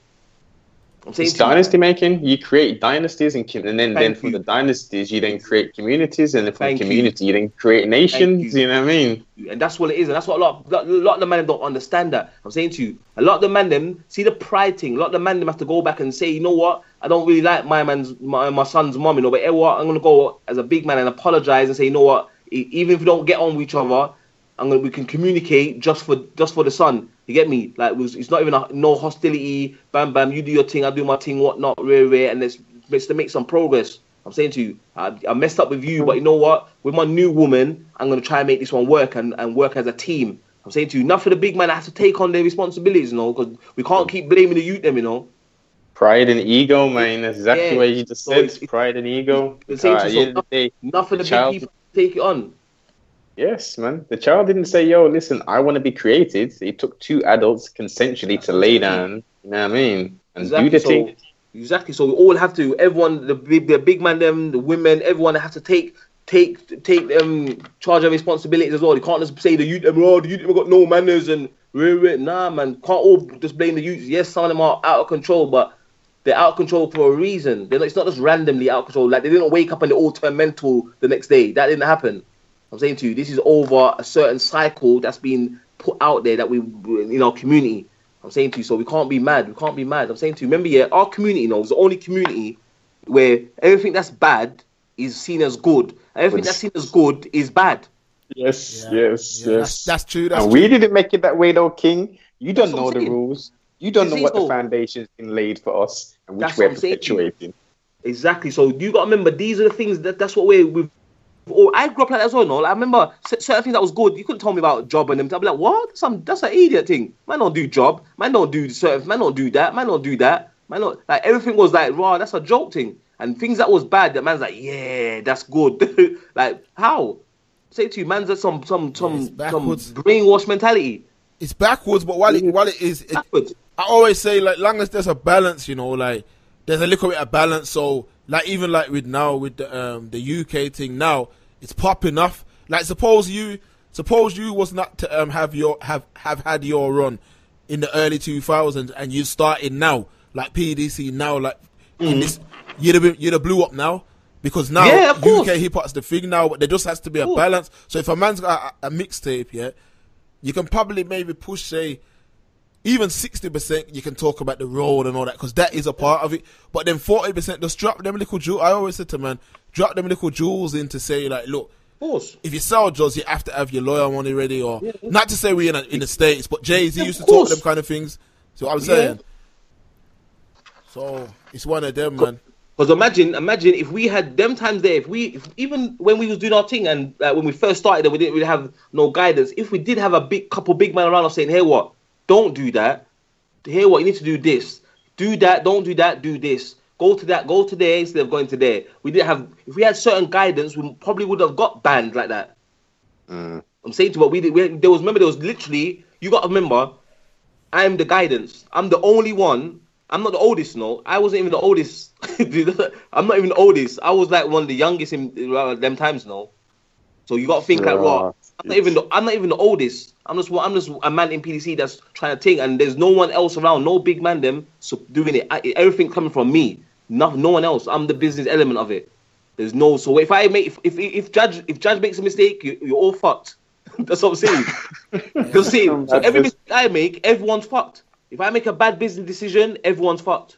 Speaker 3: I'm saying
Speaker 2: It's
Speaker 3: to you,
Speaker 2: dynasty making. You create dynasties, and, and then, then from
Speaker 3: you.
Speaker 2: the dynasties, you then create communities, and then from
Speaker 3: Thank you.
Speaker 2: community, you. then create nations.
Speaker 3: you.
Speaker 2: You. know what I mean?
Speaker 3: and that's what it is, and that's what a lot, a lot of the men don't understand. That I'm saying to you, a lot of the men them see the pride thing. A lot of the men them have to go back and say, you know what, I don't really like my man's my, my son's mom, you know, but hey, what, I'm gonna go as a big man and apologize and say, you know what, even if we don't get on with each other, I'm gonna we can communicate just for just for the son. You get me? Like it was, it's not even a, no hostility. Bam bam, you do your thing, I do my thing, whatnot, rare rare, and let's let's to make some progress. I'm saying to you, I, I messed up with you, but you know what? With my new woman, I'm gonna try and make this one work and, and work as a team. I'm saying to you, enough for the big man has to take on their responsibilities, you know, because we can't keep blaming the youth them, you know.
Speaker 2: Pride and ego, man. That's exactly
Speaker 3: Yeah.
Speaker 2: what you just
Speaker 3: So
Speaker 2: said.
Speaker 3: it's-
Speaker 2: Pride and ego.
Speaker 3: it's
Speaker 2: Uh,
Speaker 3: to
Speaker 2: the of the day,
Speaker 3: Enough for the,
Speaker 2: The
Speaker 3: big people to take it on.
Speaker 2: Yes, man. The child didn't say, "Yo, listen, I want to be created." It took two adults consensually to lay down. You know what I mean? And do the
Speaker 3: so,
Speaker 2: thing.
Speaker 3: Exactly. So we all have to. Everyone, the big, the big man, them, the women, everyone has to take take take um charge of responsibilities as well. You can't just say the youth them, oh, the youth them got no manners and rah, rah." nah, man. Can't all just blame the youth. Yes, some of them are out of control, but they're out of control for a reason. They're not, it's not just randomly out of control. Like they didn't wake up and they all turn mental the next day. That didn't happen. I'm saying to you, this is over a certain cycle that's been put out there that we in our community. I'm saying to you, so we can't be mad. We can't be mad. I'm saying to you, remember, yeah, our community knows the only community where everything that's bad is seen as good. Everything that's seen as good is bad.
Speaker 2: Yes,
Speaker 4: Yeah.
Speaker 2: yes,
Speaker 4: Yeah,
Speaker 2: yes.
Speaker 4: That's, that's true. That's
Speaker 2: and
Speaker 4: true.
Speaker 2: we didn't make it that way, though, King. You don't
Speaker 3: That's
Speaker 2: know the rules. You don't
Speaker 3: You
Speaker 2: know
Speaker 3: see,
Speaker 2: what the
Speaker 3: so-
Speaker 2: foundation's been laid for us, and which
Speaker 3: That's
Speaker 2: we're
Speaker 3: what I'm saying to you.
Speaker 2: perpetuating.
Speaker 3: Exactly. So you got to remember these are the things that that's what we're with. Or I grew up like that as well. No, like, I remember certain things that was good. You couldn't tell me about job and them. I'd be like, what? Some that's an idiot thing. Man don't do job. Man don't do certain. Man don't do that. Man don't do that. Man don't like everything was like raw. That's a joke thing. And things that was bad, that man's like, yeah, that's good. <laughs> like how? Say to you, man's got some some some some brainwash mentality.
Speaker 4: It's backwards, but while it while it is, it,
Speaker 3: Backwards.
Speaker 4: I always say like long as there's a balance, you know, like there's a little bit of balance. So like even like with now with the um the UK thing now, it's popping off. Like suppose you suppose you was not to um have your have have had your run in the early 2000s and you started now like PDC now like in this you'd have been, you'd have blew up now. Because now
Speaker 3: Yeah.
Speaker 4: UK hip hop's the thing now, but there just has to be a balance. So if a man's got a, a mixtape, yeah, you can probably maybe push say even 60% you can talk about the road and all that because that is a part of it but then 40% just drop them little jewels i always said to man drop them little jewels in to say like look
Speaker 3: course.
Speaker 4: if you sell drugs you have to have your lawyer money ready or not to say we in, a, in the states but jay-z used to talk them kind of things See what I'm saying? So it's one of them, man.
Speaker 3: Because imagine, imagine if we had them times there, if we, if, even when we was doing our thing and uh, when we first started, and we didn't really have no guidance. If we did have a big couple big men around us saying, "Hey, what? Don't do that. Hey, what? You need to do this. Do that. Don't do that. Do this. Go to that. Go to there instead of going to there." We didn't have. If we had certain guidance, we probably would have got banned like that.
Speaker 2: Mm.
Speaker 3: I'm saying to what we did. We, there was remember there was literally. You got to remember, I'm the guidance. I'm the only one. I'm not the oldest, no. I wasn't even the oldest. <laughs> I'm not even the oldest. I was like one of the youngest in them times, no. So you got to think like, raw. I'm not even the, I'm not even the oldest. I'm just I'm just a man in PDC that's trying to think, and there's no one else around, no big man them so doing it. I, everything coming from me, no no one else. I'm the business element of it. There's no so if I make if if, if Jaja if Jaja makes a mistake, you, you're all fucked. <laughs> that's what I'm saying. <laughs> You're saying so every mistake I make, everyone's fucked. If I make a bad business decision, everyone's fucked.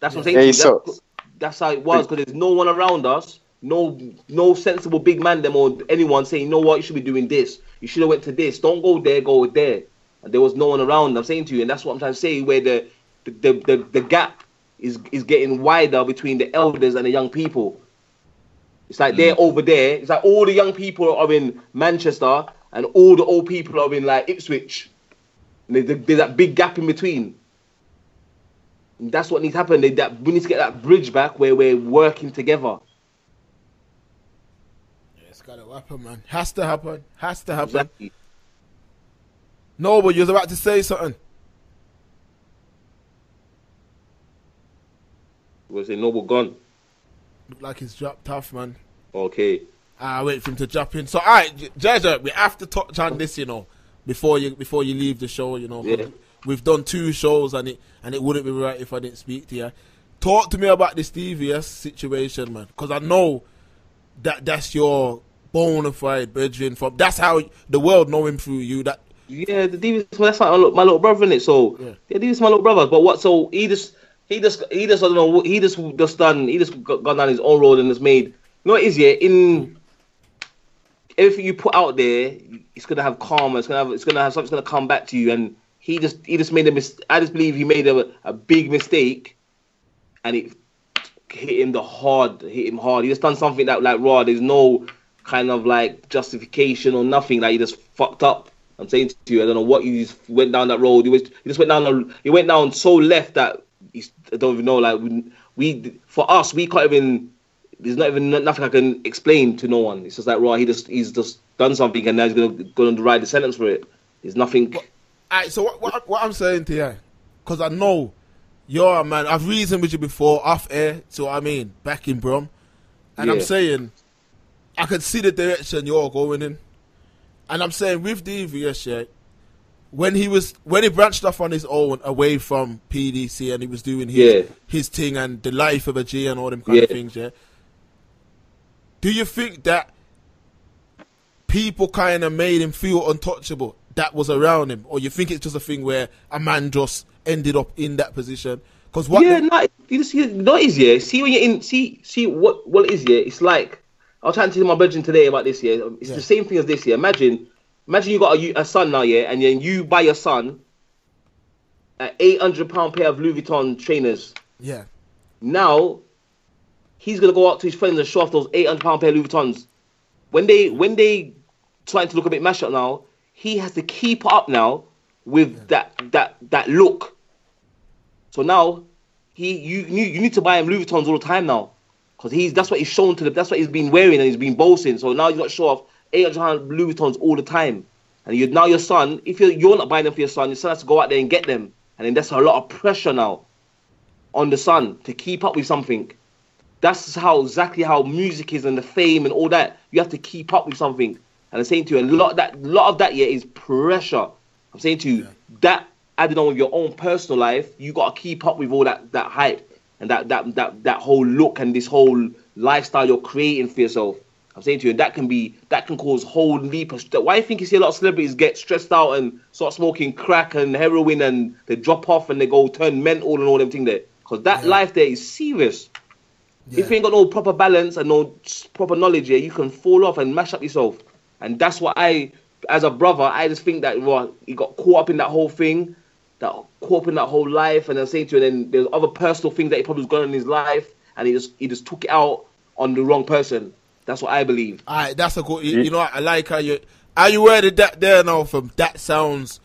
Speaker 3: That's what I'm saying.
Speaker 2: Hey, so-
Speaker 3: That's, that's how it was because there's no one around us, no no sensible big man them or anyone saying, you know what, you should be doing this. You should have went to this. Don't go there, go there. And there was no one around. I'm saying to you, and that's what I'm trying to say, where the the the, the, the gap is is getting wider between the elders and the young people. It's like they're mm. over there. It's like all the young people are in Manchester and all the old people are in like Ipswich. And there's, there's that big gap in between. And that's what needs to happen. They, that, we need to get that bridge back where we're working together.
Speaker 4: Yeah, it's gotta happen, man. Has to happen. Has to happen.
Speaker 3: Exactly.
Speaker 4: No, but you was about to say something.
Speaker 3: We'll say Noble gun.
Speaker 4: Look like he's dropped off, man.
Speaker 3: Okay.
Speaker 4: I wait for him to drop in. So, all right, Jaja, we have to touch on this, you know, before you before you leave the show. You know,
Speaker 3: Yeah.
Speaker 4: we've done two shows, and it and it wouldn't be right if I didn't speak to you. Talk to me about this DVS situation, man, because I know that that's your bona fide brethren. From that's how the world know him through you. That
Speaker 3: Yeah, the Davis. Well, that's like my little, my little brother, in it. So
Speaker 4: Yeah.
Speaker 3: yeah, Davis, my little brother. But what? So he just, he just, he just, I don't know. He just, just done. He just gone down his own road and just made. You know what is? Yeah, in everything you put out there, it's gonna have karma. It's gonna have, it's gonna have something's gonna come back to you. And he just, he just made a mis. I just believe he made a, a big mistake, and it hit him the hard, hit him hard. He just done something that like raw. There's no kind of like justification or nothing. Like he just fucked up. I'm saying to you, I don't know what you just went down that road. You was, just went down. You went down so left that don't even know. Like we, we, for us, we can't even. There's not even nothing I can explain to no one. It's just like raw. He just he's just done something and now he's gonna gonna write the sentence for it. There's nothing.
Speaker 4: Alright, so what, what, what I'm saying to you, because I know you're a man, I've reasoned with you before, off air, so I mean, back in Brum, and I'm saying, I can see the direction you're going in, and I'm saying with DVS, yeah, when he was when he branched off on his own away from PDC and he was doing his
Speaker 3: Yeah.
Speaker 4: his thing and the life of a G and all them kind of things, yeah. Do you think that people kind of made him feel untouchable that was around him, or you think it's just a thing where a man just ended up in that position? Because what?
Speaker 3: yeah,
Speaker 4: the-
Speaker 3: no, you just you it is yeah. See when you're in, see see what what it is yeah. It's like I was trying to tell my brethren today about this year. It's
Speaker 4: Yeah.
Speaker 3: the same thing as this year. Imagine, imagine you got a, a son now yeah, and then you buy your son an eight hundred pound pair of Louis Vuitton trainers.
Speaker 4: yeah,
Speaker 3: Now he's gonna go out to his friends and show off those eight hundred pound pair of Louis Vuittons. When they when they trying to look a bit mashed up now, he has to keep up now with that that that look. So now he you you, you need to buy him Louis Vuittons all the time now, because he's that's what he's shown to the that's what he's been wearing and he's been boasting. So now you got to show off eight hundred pound Louis Vuittons all the time, and you now your son if you're you're not buying them for your son, your son has to go out there and get them, and then that's a lot of pressure now on the son to keep up with something. That's how exactly how music is and the fame and all that. You have to keep up with something. And I'm saying to you, a lot of that, lot of that, yeah, is pressure. I'm saying to you, that added on with your own personal life, you got to keep up with all that that hype and that that that that whole look and this whole lifestyle you're creating for yourself. I'm saying to you, and that can be that can cause whole leap of stress. Why do you think you see a lot of celebrities get stressed out and start smoking crack and heroin and they drop off and they go turn mental and all them things there? Because that
Speaker 4: Yeah.
Speaker 3: life there is serious.
Speaker 4: yeah.
Speaker 3: If you ain't got no proper balance and no proper knowledge, here, you can fall off and mash up yourself. And that's what I, as a brother, I just think that well, he got caught up in that whole thing. that caught up in that whole life, and then saying to you, and then there's other personal things that he probably was going on in his life, and he just he just took it out on the wrong person. That's what I believe.
Speaker 4: All right, that's a good. You, you know, what, I like how you how you worded that there now. From that sounds,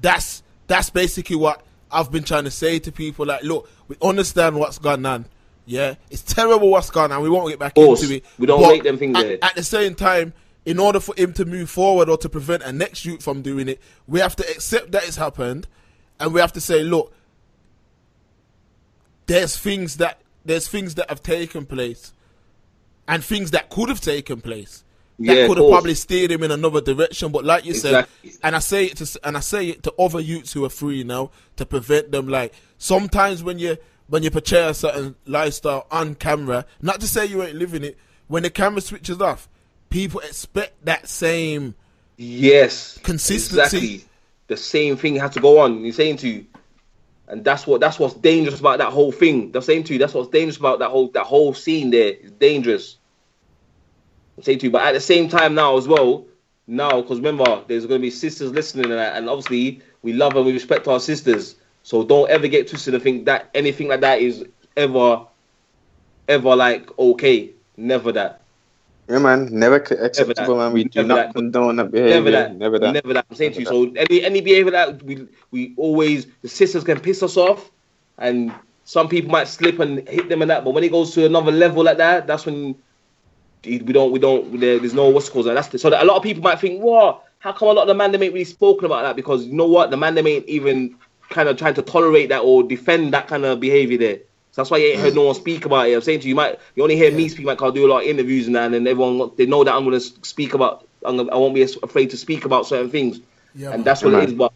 Speaker 4: that's that's basically what I've been trying to say to people. Like, look, we understand what's gone on. Yeah, it's terrible what's gone on. We won't get back
Speaker 3: course,
Speaker 4: into it.
Speaker 3: we don't
Speaker 4: But
Speaker 3: rate them things
Speaker 4: at,
Speaker 3: there.
Speaker 4: at the same time, in order for him to move forward or to prevent a next youth from doing it, we have to accept that it's happened, and we have to say, look, there's things that there's things that have taken place, and things that could have taken place that
Speaker 3: Yeah,
Speaker 4: could have probably steered him in another direction. But like you
Speaker 3: Exactly.
Speaker 4: said, and I say it to and I say it to other youths who are free now to prevent them. Like sometimes when you when you portray a certain lifestyle on camera, not to say you ain't living it, when the camera switches off, people expect that same.
Speaker 3: Yes,
Speaker 4: Consistency.
Speaker 3: Exactly. The same thing has to go on. You're saying to you, and that's what that's what's dangerous about that whole thing. The same to you. That's what's dangerous about that whole that whole scene there. It's dangerous. Saying to you, but at the same time now as well, now because remember, there's going to be sisters listening, and, and obviously we love and we respect our sisters. So don't ever get twisted and think that anything like that is ever, ever like okay. Never that.
Speaker 2: Yeah, man. Never c- acceptable, man. We do
Speaker 3: Never
Speaker 2: not
Speaker 3: that.
Speaker 2: condone that behavior.
Speaker 3: Never that.
Speaker 2: Never that.
Speaker 3: Never that. I'm saying to you.
Speaker 2: Never
Speaker 3: So any any behavior that we we always the sisters can piss us off, and some people might slip and hit them and that. But when it goes to another level like that, that's when we don't we don't there's no what's called. That's the, so that a lot of people might think, what? How come a lot of the man they ain't really spoken about that? Because you know what, the man they ain't even kind of trying to tolerate that or defend that kind of behavior there. So that's why you ain't heard no one speak about it. I'm saying to you, you might you only hear me speak. Like I'll do a lot of interviews and that, and then everyone they know that I'm gonna speak about. I'm gonna, I won't be afraid to speak about certain things,
Speaker 4: Yeah,
Speaker 3: and
Speaker 4: man.
Speaker 3: that's what
Speaker 2: Yeah,
Speaker 3: it is. But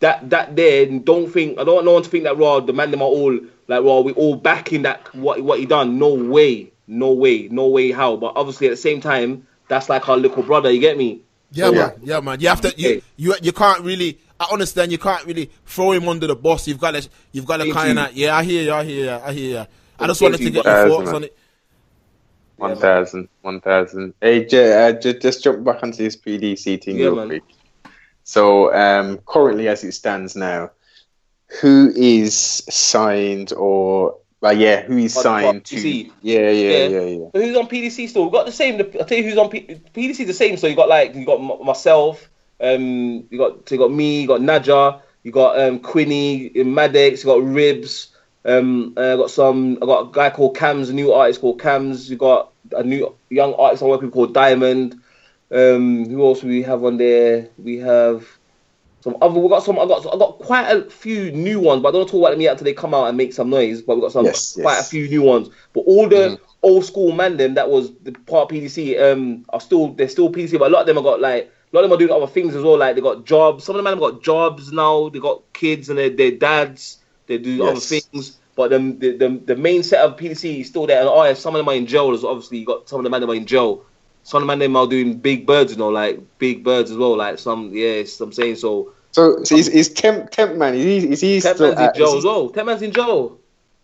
Speaker 3: that that there, don't think I don't want no one to think that raw the man them are all like raw. We all backing that what what he done. No way, no way, no way how. But obviously at the same time, that's like our little brother. You get me?
Speaker 4: Yeah,
Speaker 2: So,
Speaker 4: man.
Speaker 2: yeah.
Speaker 4: Yeah, man. You have to. You, you you can't really. I understand. You can't really throw him under the bus. You've got to. You've got to kind of. Yeah, I hear you. I hear you. I hear you. I just wanted to get
Speaker 2: but-
Speaker 4: your thoughts on it.
Speaker 2: One thousand. One thousand. Hey, j- uh, j- just jump back onto this PDC thing
Speaker 3: Yeah,
Speaker 2: real
Speaker 3: man.
Speaker 2: quick. So, um, currently, as it stands now, who is signed or, well, yeah, who is
Speaker 3: On
Speaker 2: signed to? Yeah, yeah,
Speaker 3: Yeah.
Speaker 2: yeah, yeah.
Speaker 3: So who's on PDC still? We've got the same. I'll tell you who's on P- PDC. The same. So you got like you got m- myself. Um, you got so you got me. You got Naja. You got um Quinny, Maddox. You got Ribs. Um, I got some. I got a guy called Cams, a new artist called Cams. You got a new young artist I'm working with called Diamond. Um, who else we have on there? We have some other. We got some. I got. I got quite a few new ones, but I don't talk about them yet until they come out and make some noise. But we got some
Speaker 2: Yes,
Speaker 3: quite
Speaker 2: yes.
Speaker 3: a few new ones. But all the
Speaker 2: Mhm.
Speaker 3: old school man them that was the part of PDC um are still they're still PDC, but a lot of them have got like a lot of them are doing other things as well. Like they got jobs. Some of them have got jobs now. They got kids and their dads. They do other things. But the, the the the main set of PDC is still there. And oh, some of them are in jail. As obviously you got some of the man them are in jail. Some of the man them are doing big birds, you know, like big birds as well. Like some, yes, I'm saying so.
Speaker 2: So, so is, is Temp, Temp Man, is he, is he
Speaker 3: Ten
Speaker 2: still
Speaker 3: man's in jail as well. Ten man's in jail.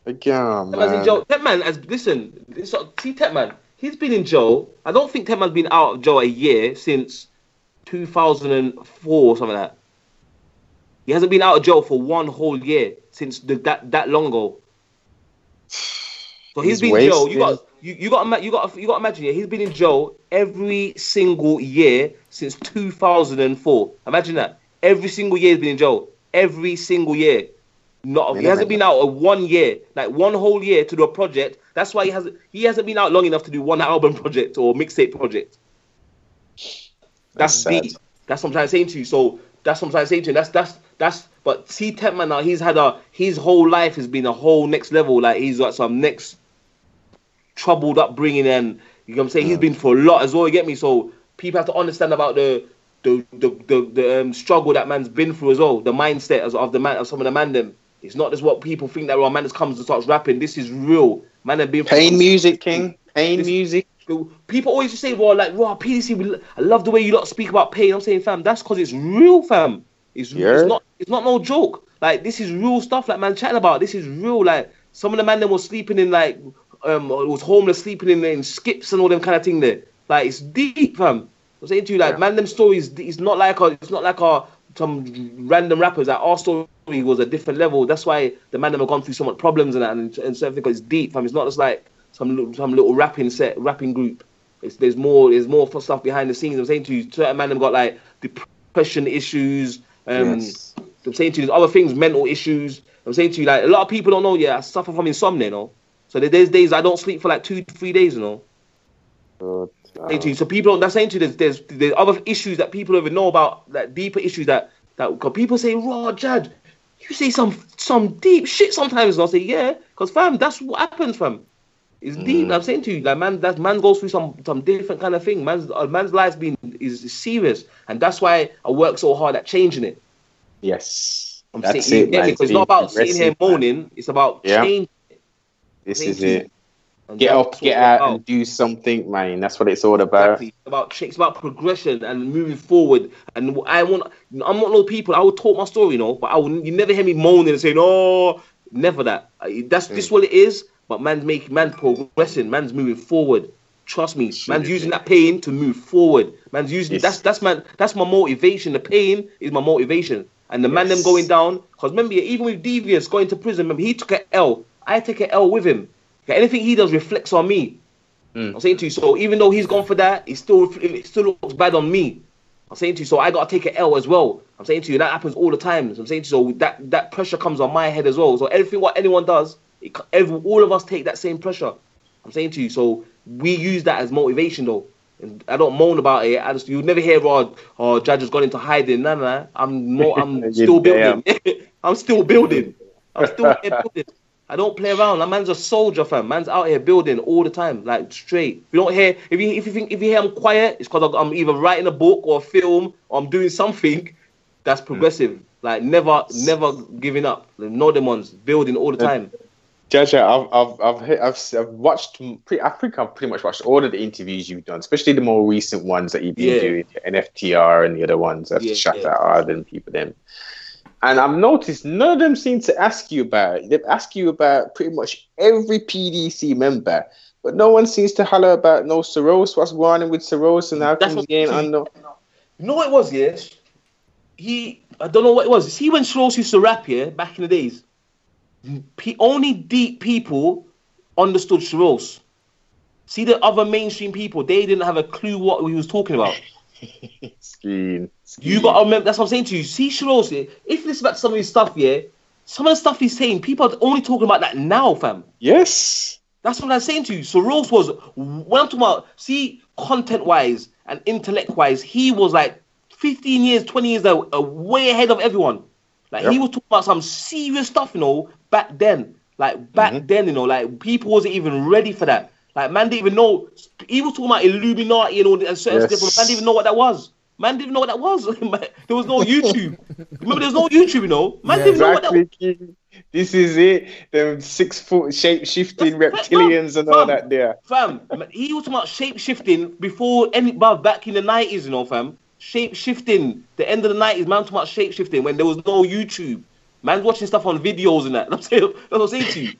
Speaker 2: yeah,
Speaker 3: Ten man's in
Speaker 2: man.
Speaker 3: jail. Ten man has listen. this- See, Ten man, he's been in jail. I don't think Ten man's been out of jail a year since 2004 or something like that. He hasn't been out of jail for one whole year since the, that that long ago. So
Speaker 2: He's
Speaker 3: he's been in jail. You got you, you got you got you got to imagine. Yeah, he's been in jail every single year since 2004. Imagine that. Every single year he's been in jail. Every single year. Not he hasn't been out of one year, like one whole year to do a project. That's why he hasn't he hasn't been out long enough to do one album <laughs> project or mixtape project. That's,
Speaker 2: That's
Speaker 3: deep. That's what I'm trying to say to you. So that's what I'm trying to say to you. That's that's that's. But see, Tempman now he's had a his whole life has been a whole next level. Like he's got some next troubled upbringing, and you know what I'm saying. He's been for a lot as well. You get me? So people have to understand about the the the the, the um, struggle that man's been through as well. The mindset as of the man of some of the man them. It's not just what people think that oh, man just comes and starts rapping. This is real. Man have been
Speaker 2: Pain music, King. Pain
Speaker 3: This-
Speaker 2: music.
Speaker 3: People always just say, "Well, like, raw PDC, we, I love the way you lot speak about pain." I'm saying, fam, that's because it's real, fam. It's,
Speaker 2: Yeah.
Speaker 3: it's not, it's not no joke. Like, this is real stuff. Like, man, chatting about this is real. Like, some of the man them was sleeping in like, um, was homeless, sleeping in, in skips and all them kind of thing there. Like, it's deep, fam. I'm saying to you, like,
Speaker 2: Yeah.
Speaker 3: man, them stories. It's not like a, it's not like a some random rappers. Like, our stories he was a different level. That's why the man never gone through so much problems and that, and, and certain because it's deep. Fam. It's not just like some little, some little rapping set, rapping group. It's, there's more, there's more for stuff behind the scenes. I'm saying to you, certain man have got like depression issues. Um,
Speaker 2: Yes.
Speaker 3: I'm saying to you, there's other things, mental issues. I'm saying to you, like a lot of people don't know. Yeah, I suffer from insomnia, you know. So there- there's days I don't sleep for like two, three days, you know. Saying to you. So people don't. That's saying to you. There's, there's there's other issues that people don't even know about. Like deeper issues that that cause people say, "Raw, Jad, you say some some deep shit sometimes." And I'll say, "Yeah," because fam, that's what happens, fam. It's deep. Mm. I'm saying to you, like man, that man goes through some some different kind of thing. Man's a man's life's been is, serious, and that's why I work so hard at changing it.
Speaker 2: Yes.
Speaker 3: I'm
Speaker 2: That's
Speaker 3: saying,
Speaker 2: it,
Speaker 3: yeah,
Speaker 2: man.
Speaker 3: because it's not about sitting here
Speaker 2: man.
Speaker 3: moaning. It's about
Speaker 2: Yeah.
Speaker 3: change.
Speaker 2: This
Speaker 3: Thank
Speaker 2: is it. Get up, get out,
Speaker 3: about.
Speaker 2: and do something, man. That's what it's all about.
Speaker 3: Exactly. It's about it's about progression and moving forward. And I want I'm not no people. I will talk my story, you know, but I will. You never hear me moaning and saying, "Oh, never that." That's
Speaker 2: Mm.
Speaker 3: just what it is. But man's making man's progressing. Man's moving forward. Trust me, man's using that pain to move forward. Man's using
Speaker 2: Yes.
Speaker 3: that's that's man that's my motivation. The pain is my motivation. And the man them going down because remember even with Devious going to prison, remember he took an L. I take an L with him. Okay, anything he does reflects on me.
Speaker 2: Mm.
Speaker 3: I'm saying to you, so even though he's gone for that, it still it still looks bad on me. I'm saying to you, so I gotta take an L as well. I'm saying to you, that happens all the time. So I'm saying to you, so that that pressure comes on my head as well. So everything what anyone does, it, every, all of us take that same pressure. I'm saying to you, so we use that as motivation though. And I don't moan about it. I just you'll never hear oh, oh Jaja has gone into hiding. No, no. I'm more. <laughs> <laughs> I'm still building. I'm still building. I'm still building. I don't play around. That man's a soldier, fam. Man's out here building all the time, like straight. If you don't hear, if you if you think if you hear I'm quiet, it's because I'm either writing a book or a film or I'm doing something that's hmm. progressive. Like never, never giving up. No them ones building all the time.
Speaker 2: Jaja, I've I've I've I've, I've watched. Pre- I think I've pretty much watched all of the interviews you've done, especially the more recent ones that you've been
Speaker 3: Yeah.
Speaker 2: doing, NFTR and the other ones. I've
Speaker 3: Yeah,
Speaker 2: shut
Speaker 3: yeah.
Speaker 2: out and people them. And I've noticed none of them seem to ask you about. They ask you about pretty much every PDC member, but no one seems to holler about no Soros. What's going on with Soros and how
Speaker 3: That's
Speaker 2: come
Speaker 3: what-
Speaker 2: again? I know.
Speaker 3: You know what it was, yeah? He, I don't know what it was. See when Strauss used to rap, yeah, back in the days, only deep people understood Strauss. See the other mainstream people, they didn't have a clue what he was talking about. You got to remember, that's what I'm saying to you. See yeah, if you listen back to some of his stuff, yeah, some of the stuff he's saying, people are only talking about that now, fam.
Speaker 2: Yes.
Speaker 3: That's what I'm saying to you. So Rose was when I'm talking about see content wise and intellect wise, he was like 15 years, 20 years uh, uh, way ahead of everyone. Like he was talking about some serious stuff, you know, back then. Like back
Speaker 2: Mhm.
Speaker 3: then, you know, like people wasn't even ready for that. Like man didn't even know. He was talking about Illuminati and all that and certain
Speaker 2: Yes.
Speaker 3: stuff. Man didn't even know what that was. Man didn't even know what that was. <laughs> there was no YouTube. Remember, there's no YouTube, you know. Man
Speaker 4: Yeah,
Speaker 3: didn't even know what that was.
Speaker 2: Exactly. This is it. Them six foot shape shifting reptilians and all
Speaker 3: fam.
Speaker 2: that there.
Speaker 3: Fam, he was talking about shape shifting before any back in the nineties, you know, fam. Shape shifting. The end of the nineties, man talking about shape shifting when there was no YouTube. Man's watching stuff on videos and that. <laughs> That's what I'm saying to you.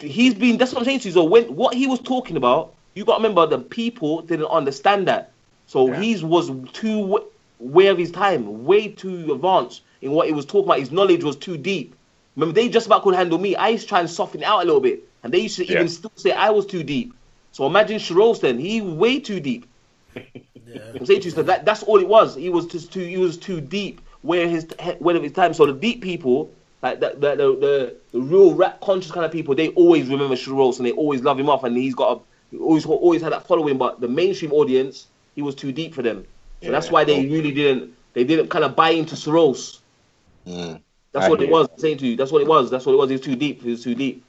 Speaker 3: He's been that's what I'm saying to you. So when what he was talking about, you gotta remember the people didn't understand that. So
Speaker 2: Yeah.
Speaker 3: he was too way of his time, way too advanced in what he was talking about. His knowledge was too deep. Remember, they just about could handle me. I used to try and soften it out a little bit, and they used to
Speaker 2: Yeah.
Speaker 3: even still say I was too deep. So imagine Shiros then, he way too deep.
Speaker 4: Yeah. <laughs>
Speaker 3: I'm saying to you, so that that's all it was. He was just too he was too deep where his where of his time. So the deep people, like the the the, the, real rap conscious kind of people, they always remember Shiros and they always love him off, and he's got a he always always had that following. But the mainstream audience, he was too deep for them. So that's why they really didn't they didn't kind of buy into Soros.
Speaker 2: Mm,
Speaker 3: That's
Speaker 2: I
Speaker 3: what it was. I'm saying to you, that's what it was. That's what it was. He was too deep. He was too deep.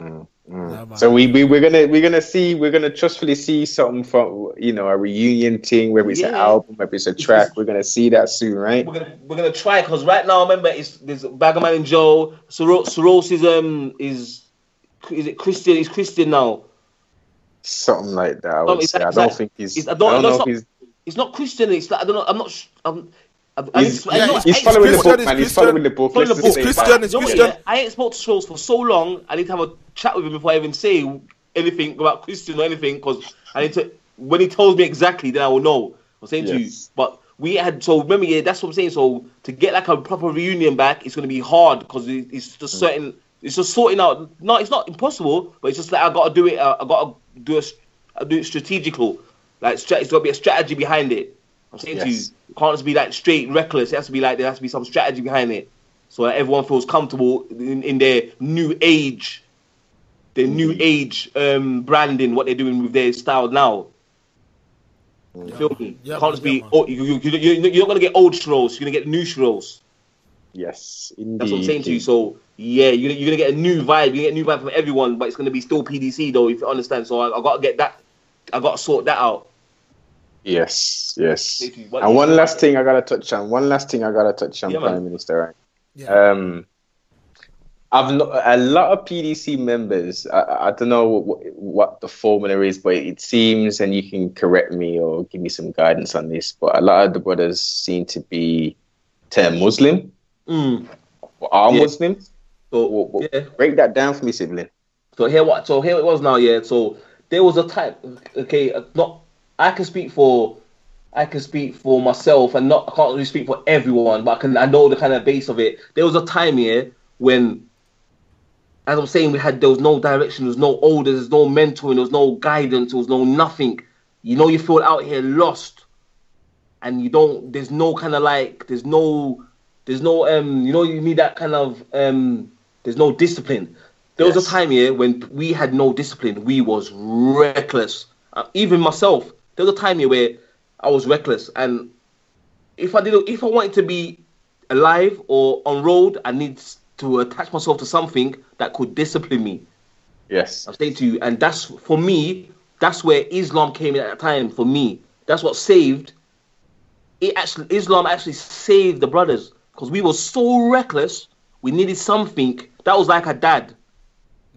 Speaker 2: mm, mm. So we, we we're gonna we're gonna see we're gonna trustfully see something from you know a reunion thing, whether it's an album, whether it's a track. We're gonna see that soon, right?
Speaker 3: We're gonna we're gonna try because right now, remember, it's there's Bagaman and Joe. Soros, Soros is um is is it Christian? is Christian now.
Speaker 2: Something like that. I would
Speaker 3: it's
Speaker 2: say. I don't
Speaker 3: it's
Speaker 2: think he's.
Speaker 3: it's-
Speaker 2: I
Speaker 3: I
Speaker 2: don't,
Speaker 3: don't-
Speaker 2: know if
Speaker 3: not-
Speaker 2: he's.
Speaker 3: It's not Christian. It's like, I don't know. I'm not. sh- I'm, I, I,
Speaker 2: He's,
Speaker 3: I,
Speaker 2: he's following the book,
Speaker 4: Christian,
Speaker 2: man. He's following the book.
Speaker 3: Following the book.
Speaker 2: say
Speaker 4: It's
Speaker 2: that.
Speaker 4: Christian, it's
Speaker 3: You know what,
Speaker 4: Christian.
Speaker 3: yeah? I ain't spoke to Soros for so long. I need to have a chat with him before I even say anything about Christian or anything because I need to. When he tells me exactly, then I will know. I'm saying to you. But we had so remember yeah that's what I'm saying. So to get like a proper reunion back, it's gonna be hard because it, it's just
Speaker 2: Mm.
Speaker 3: certain. It's just sorting out. No, it's not impossible, but it's just like I gotta do it. Uh, I gotta do it. I do it strategical. Like stra- it's gotta be a strategy behind it. I'm saying to you,
Speaker 2: Yes.
Speaker 3: it can't just be like straight and reckless. It has to be like there has to be some strategy behind it, so that everyone feels comfortable in, in their new age, their new age um, branding, what they're doing with their style now. You feel me?
Speaker 4: Yeah,
Speaker 3: can't just be.
Speaker 4: yeah,
Speaker 3: oh, you, you, you, you, you're not gonna get old Strolls. You're gonna get new Strolls.
Speaker 2: Yes, indeed.
Speaker 3: That's what I'm saying to you. So yeah, you're, gonna- you're gonna get a new vibe. You get a new vibe from everyone, but it's gonna be still PDC though, if you understand. So I, I gotta get that. I gotta sort that out.
Speaker 2: Yes, yes.
Speaker 3: Basically,
Speaker 2: And one last thing I gotta touch on. One last thing I gotta touch on,
Speaker 3: Yeah, man.
Speaker 2: Prime Minister. Right?
Speaker 4: Yeah.
Speaker 2: Um, I've no, a lot of PDC members. I, I don't know what, what the formula is, but it seems, and you can correct me or give me some guidance on this. But a lot of the brothers seem to be term Muslim
Speaker 3: Mm.
Speaker 2: or are
Speaker 3: Yeah.
Speaker 2: Muslims.
Speaker 3: So
Speaker 2: What- what-
Speaker 3: yeah.
Speaker 2: Break that down for me, sibling.
Speaker 3: So here what? So here it was now. Yeah. So there was a time. Okay. uh, Not. I can speak for. I can speak for myself, and not. I can't really speak for everyone, but I can. I know the kind of base of it. There was a time here when. As I'm saying, we had there was no direction, there was no order, there's no mentoring, there was no guidance, there was no nothing. You know, you feel out here lost, and you don't. There's no kind of like. There's no. There's no. Um. You know, you need that kind of. Um. There's no discipline. There was a time here when we had no discipline. We was reckless. Uh, even myself, there was a time here where I was reckless, and if I didn't, if I wanted to be alive or on road, I need to attach myself to something that could discipline me.
Speaker 2: Yes.
Speaker 3: I'm saying to you, and that's for me. That's where Islam came in at that time. For me, that's what saved. It actually, Islam actually saved the brothers because we were so reckless. We needed something that was like a dad.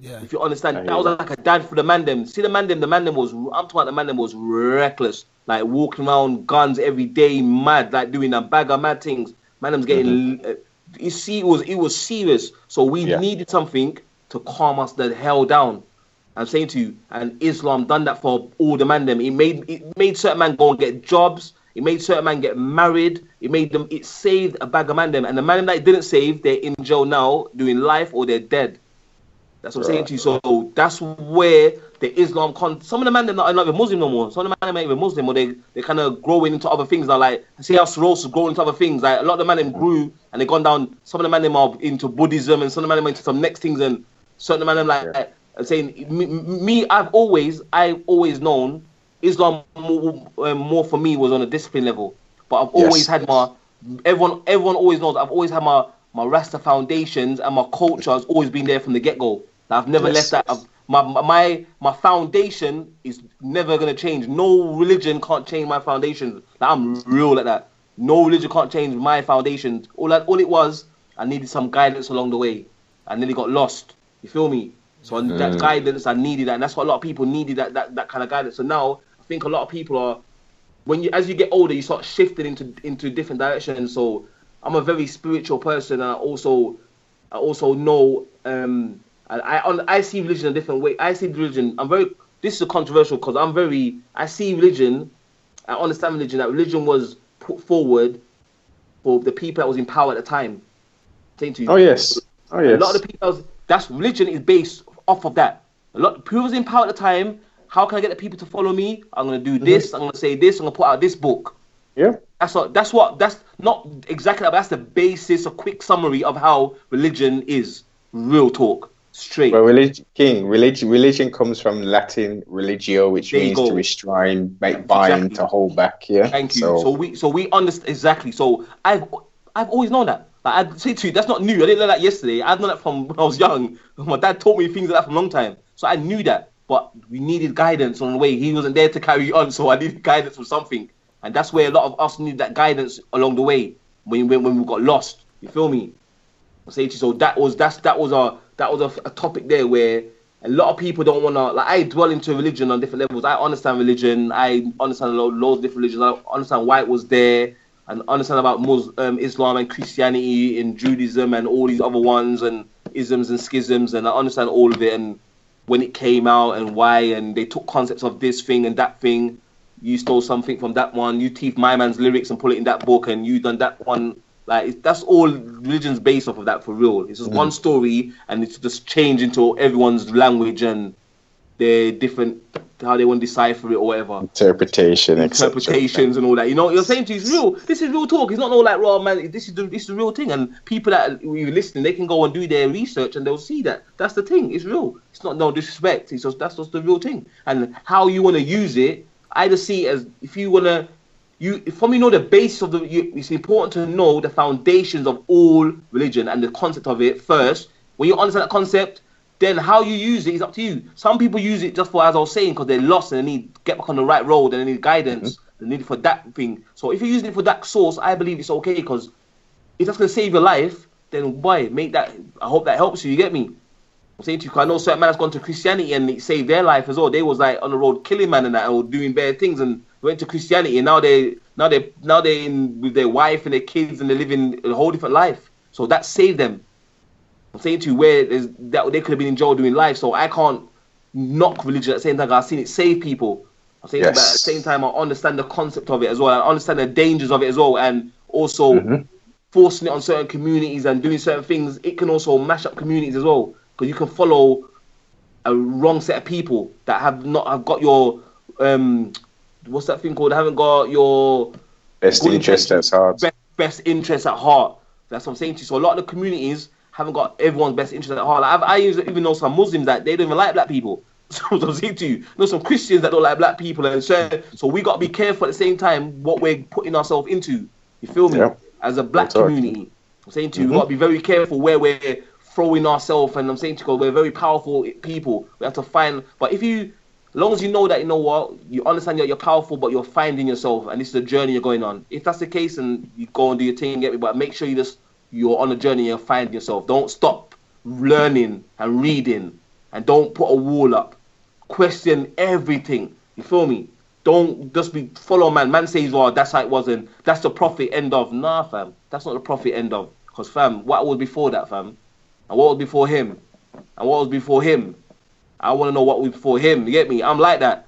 Speaker 4: Yeah.
Speaker 3: If you understand, that was
Speaker 2: that.
Speaker 3: like a dad for the man them. See the man them, the man them was I'm talking about the man them was reckless. Like walking around guns every day, mad, like doing a bag of mad things. Man them's getting uh, you see it was it was serious. So we
Speaker 2: Mm-hmm. Yeah.
Speaker 3: needed something to calm us the hell down. I'm saying to you, and Islam done that for all the man them. It made it made certain man go and get jobs. It made certain man get married. It made them. It saved a bag of man them, and the man that it didn't save, they're in jail now, doing life or they're dead. That's what I'm saying to you. So that's where the Islam con. Some of the men they're not even Muslim no more. Some of the them ain't even Muslim, or they they kind of growing into other things now. Like see how Soros is growing into other things. Like a lot of the men them grew and they gone down. Some of the men them are into Buddhism, and some of the men them are into some next things, and certain man them like.
Speaker 2: Yeah.
Speaker 3: I'm saying me, me, I've always, I've always known Islam more, um, more for me was on a discipline level, but I've always
Speaker 2: Yes.
Speaker 3: had my everyone, everyone always knows I've always had my my Rasta foundations and my culture has always been there from the get go. I've never
Speaker 2: Yes,
Speaker 3: left that. I've, my my my foundation is never gonna change. No religion can't change my foundation. Like, I'm real like that. No religion can't change my foundation. All that, all it was, I needed some guidance along the way. I nearly got lost. You feel me? So and that
Speaker 2: Mm.
Speaker 3: guidance, I needed that, and that's what a lot of people needed that, that that kind of guidance. So now I think a lot of people are, when you as you get older, you start shifting into into different directions. So I'm a very spiritual person, and I also I also know um I I, on- I see religion a different way. I see religion. I'm very. This is controversial because I'm very. I see religion. I understand religion. That religion was put forward for the people that was in power at the time. Saying to you,
Speaker 2: Oh yes. Oh yes.
Speaker 3: a lot of the people, that's religion is based off of that. A lot people was in power at the time. How can I get the people to follow me? I'm gonna do mm-hmm. this. I'm gonna say this. I'm gonna put out this book.
Speaker 2: yeah.
Speaker 3: That's what. That's what. That's not exactly. That, but that's the basis. A quick summary of how religion is. Real talk, straight.
Speaker 2: Well, religion, King, religion, religion comes from Latin religio, which
Speaker 3: There
Speaker 2: means to restrain, make bind,
Speaker 3: Exactly.
Speaker 2: to hold back. Yeah.
Speaker 3: Thank you.
Speaker 2: So,
Speaker 3: So, we so we understand exactly. So I've I've always known that. Like I say to you, that's not new. I didn't learn that yesterday. I've known that from when I was young. <laughs> My dad taught me things like that from a long time. So I knew that. But we needed guidance on the way. He wasn't there to carry on, so I needed guidance for something. And that's where a lot of us need that guidance along the way when when, when we got lost. You feel me? I say to you, so that was that's that was a that was a, a topic there where a lot of people don't want to like I dwell into religion on different levels. I understand religion. I understand lo- loads of different religions. I understand why it was there and understand about Muslim, um, Islam and Christianity and Judaism and all these other ones and isms and schisms and I understand all of it and when it came out and why and they took concepts of this thing and that thing. you stole something from that one. You teeth my man's lyrics and put it in that book, and you done that one. Like that's all religion's based off of that for real. It's just mm. one story, and it's just changed into everyone's language and their different how they want to decipher it or whatever
Speaker 2: Interpretation,
Speaker 3: interpretations and all that. You know, you're saying to you, it's real. This is real talk. It's not all like raw man. This is the this is the real thing. And people that are listening, they can go and do their research and they'll see that that's the thing. It's real. It's not no disrespect. It's just that's just the real thing. And how you want to use it, I just see it as if you want to. You, from you know the base of the, you, it's important to know the foundations of all religion and the concept of it first. When you understand that concept, then how you use it is up to you. Some people use it just for, as I was saying, because they're lost and they need to get back on the right road and they need guidance. Mm-hmm. They need it for that thing. So if you're using it for that source, I believe it's okay because if that's gonna save your life, then why make that? I hope that helps you. You get me? I'm saying to you, 'cause I know certain man has gone to Christianity and it saved their life as well. They was like on the road killing man and that, or doing bad things, and went to Christianity, and now they, now they, now they in with their wife and their kids, and they're living a whole different life. So that saved them. I'm saying to you where that they could have been in jail doing life. So I can't knock religion at the same time. I've seen it save people. I'm saying but at the same time, I understand the concept of it as well. I understand the dangers of it as well, and also
Speaker 2: Mhm.
Speaker 3: forcing it on certain communities and doing certain things. It can also mash up communities as well because you can follow a wrong set of people that have not have got your um what's that thing called? haven't got your
Speaker 2: Best interest at heart.
Speaker 3: Best, best interest at heart. That's what I'm saying to you. So a lot of the communities haven't got everyone's best interest at heart. Like I even even know some Muslims that they don't even like black people. <laughs> So I'm saying to you, you know some Christians that don't like black people, and so, so we got to be careful at the same time what we're putting ourselves into. You feel me?
Speaker 2: Yeah.
Speaker 3: As a black community, I'm saying to you,
Speaker 2: Mhm.
Speaker 3: we got to be very careful where we're throwing ourselves. And I'm saying to you, we're very powerful people. We have to find. But if you long as you know that you know what you understand that you're powerful, but you're finding yourself, and this is a journey you're going on. If that's the case, and you go and do your thing, get me. But make sure you just you're on a journey. You're finding yourself. Don't stop learning and reading, and don't put a wall up. Question everything. You feel me? Don't just be follow man. Man says, "Well, that's how it was," and that's the profit end of. Nah, fam. That's not the profit end of. Cause fam, what was before that, fam? And what was before him? And what was before him? I want to know what was before him. You get me? I'm like that.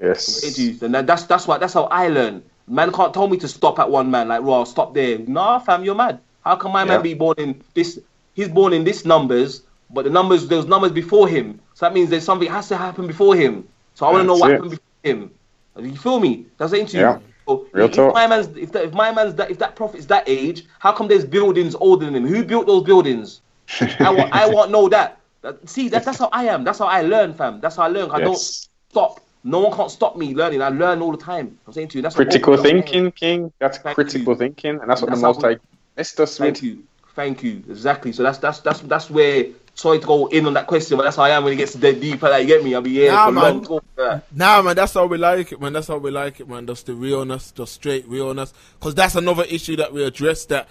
Speaker 2: Yes.
Speaker 3: And that's that's what that's how I learn. Man can't tell me to stop at one man. Like, raw, stop there. Nah, fam, you're mad. How can my
Speaker 2: Yeah.
Speaker 3: man be born in this? He's born in this numbers, but the numbers there's numbers before him. So that means there's something has to happen before him. So I want to know what
Speaker 2: it.
Speaker 3: happened before him. You feel me? That's saying to you.
Speaker 2: Yeah.
Speaker 3: So
Speaker 2: Real
Speaker 3: if,
Speaker 2: talk.
Speaker 3: if my man's if, that, if my man's that if that prophet's that age, how come there's buildings older than him? Who built those buildings? <laughs> I want I want know that. That- See, that, that's how I am. That's how I learn, fam. That's how I learn. I don't stop. No one can't stop me learning. I learn all the time. I'm saying to you, that's
Speaker 2: Critical
Speaker 3: opens up my head.
Speaker 2: thinking, King. That's
Speaker 3: Thank
Speaker 2: critical
Speaker 3: you.
Speaker 2: thinking, and that's what
Speaker 3: That's
Speaker 2: the most like missed Smith.
Speaker 3: Thank you, thank you. Exactly. So that's that's that's that's where. Sorry to go in on that question, but that's how I am when it gets dead deep. Like, you get me? I'll be here
Speaker 4: Nah,
Speaker 3: for
Speaker 4: man.
Speaker 3: long. Go for that.
Speaker 4: Nah, man, that's how we like it, man. That's how we like it, man. Just the realness, just straight realness. Because that's another issue that we address that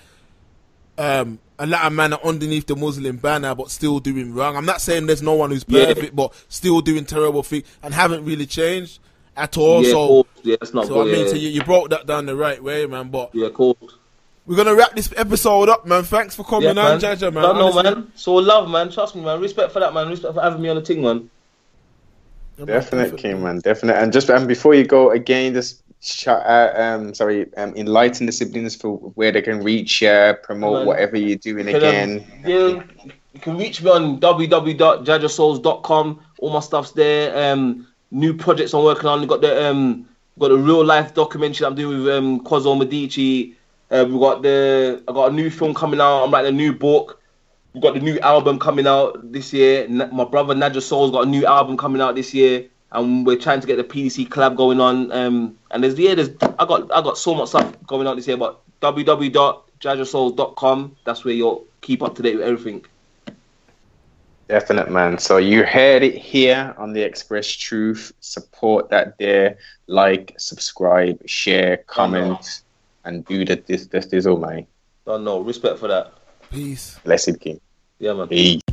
Speaker 4: um, a lot of men are underneath the Muslim banner but still doing wrong. I'm not saying there's no one who's
Speaker 3: Yeah.
Speaker 4: perfect, but still doing terrible things and haven't really changed at all.
Speaker 3: yeah,
Speaker 4: so,
Speaker 3: cool. yeah, that's not
Speaker 4: so
Speaker 3: good.
Speaker 4: I mean,
Speaker 3: yeah.
Speaker 4: so you, you broke that down the right way, man. But
Speaker 3: yeah, cool.
Speaker 4: we're gonna wrap this episode up, man. Thanks for coming
Speaker 3: Yeah,
Speaker 4: on. Jaja, man.
Speaker 3: Don't know, man. So love, man. Trust me, man. Respect for that, man. Respect for having me on the thing, man.
Speaker 4: Definitely, man,
Speaker 2: Definite, King, man. Definite. And just and before you go again, just sh- uh, um, sorry, um, enlighten the siblings for where they can reach, uh, promote whatever you're doing
Speaker 3: Can, um,
Speaker 2: again.
Speaker 3: yeah, you can reach me on www.jajasoze.com. All my stuff's there. Um, new projects I'm working on. got the um, got a real life documentary I'm doing with um, Quazzo Medici. Uh, we got the I got a new film coming out. I'm writing a new book. We got the new album coming out this year. My brother Nadja Soul's got a new album coming out this year, and we're trying to get the PDC collab going on. Um, and there's yeah, there's I got I got so much stuff going on this year. But www.jajasoze.com. That's where you'll keep up to date with everything.
Speaker 2: Definite, man. So you heard it here on the Express Truth. Support that there. Like, subscribe, share, comment, and do the This, this, this all, man.
Speaker 3: Don't know. Respect for that.
Speaker 4: Peace.
Speaker 2: Blessed King.
Speaker 3: Yeah, man.
Speaker 2: Peace.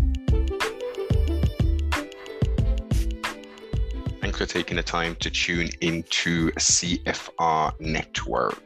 Speaker 5: For taking the time to tune into CFR Network.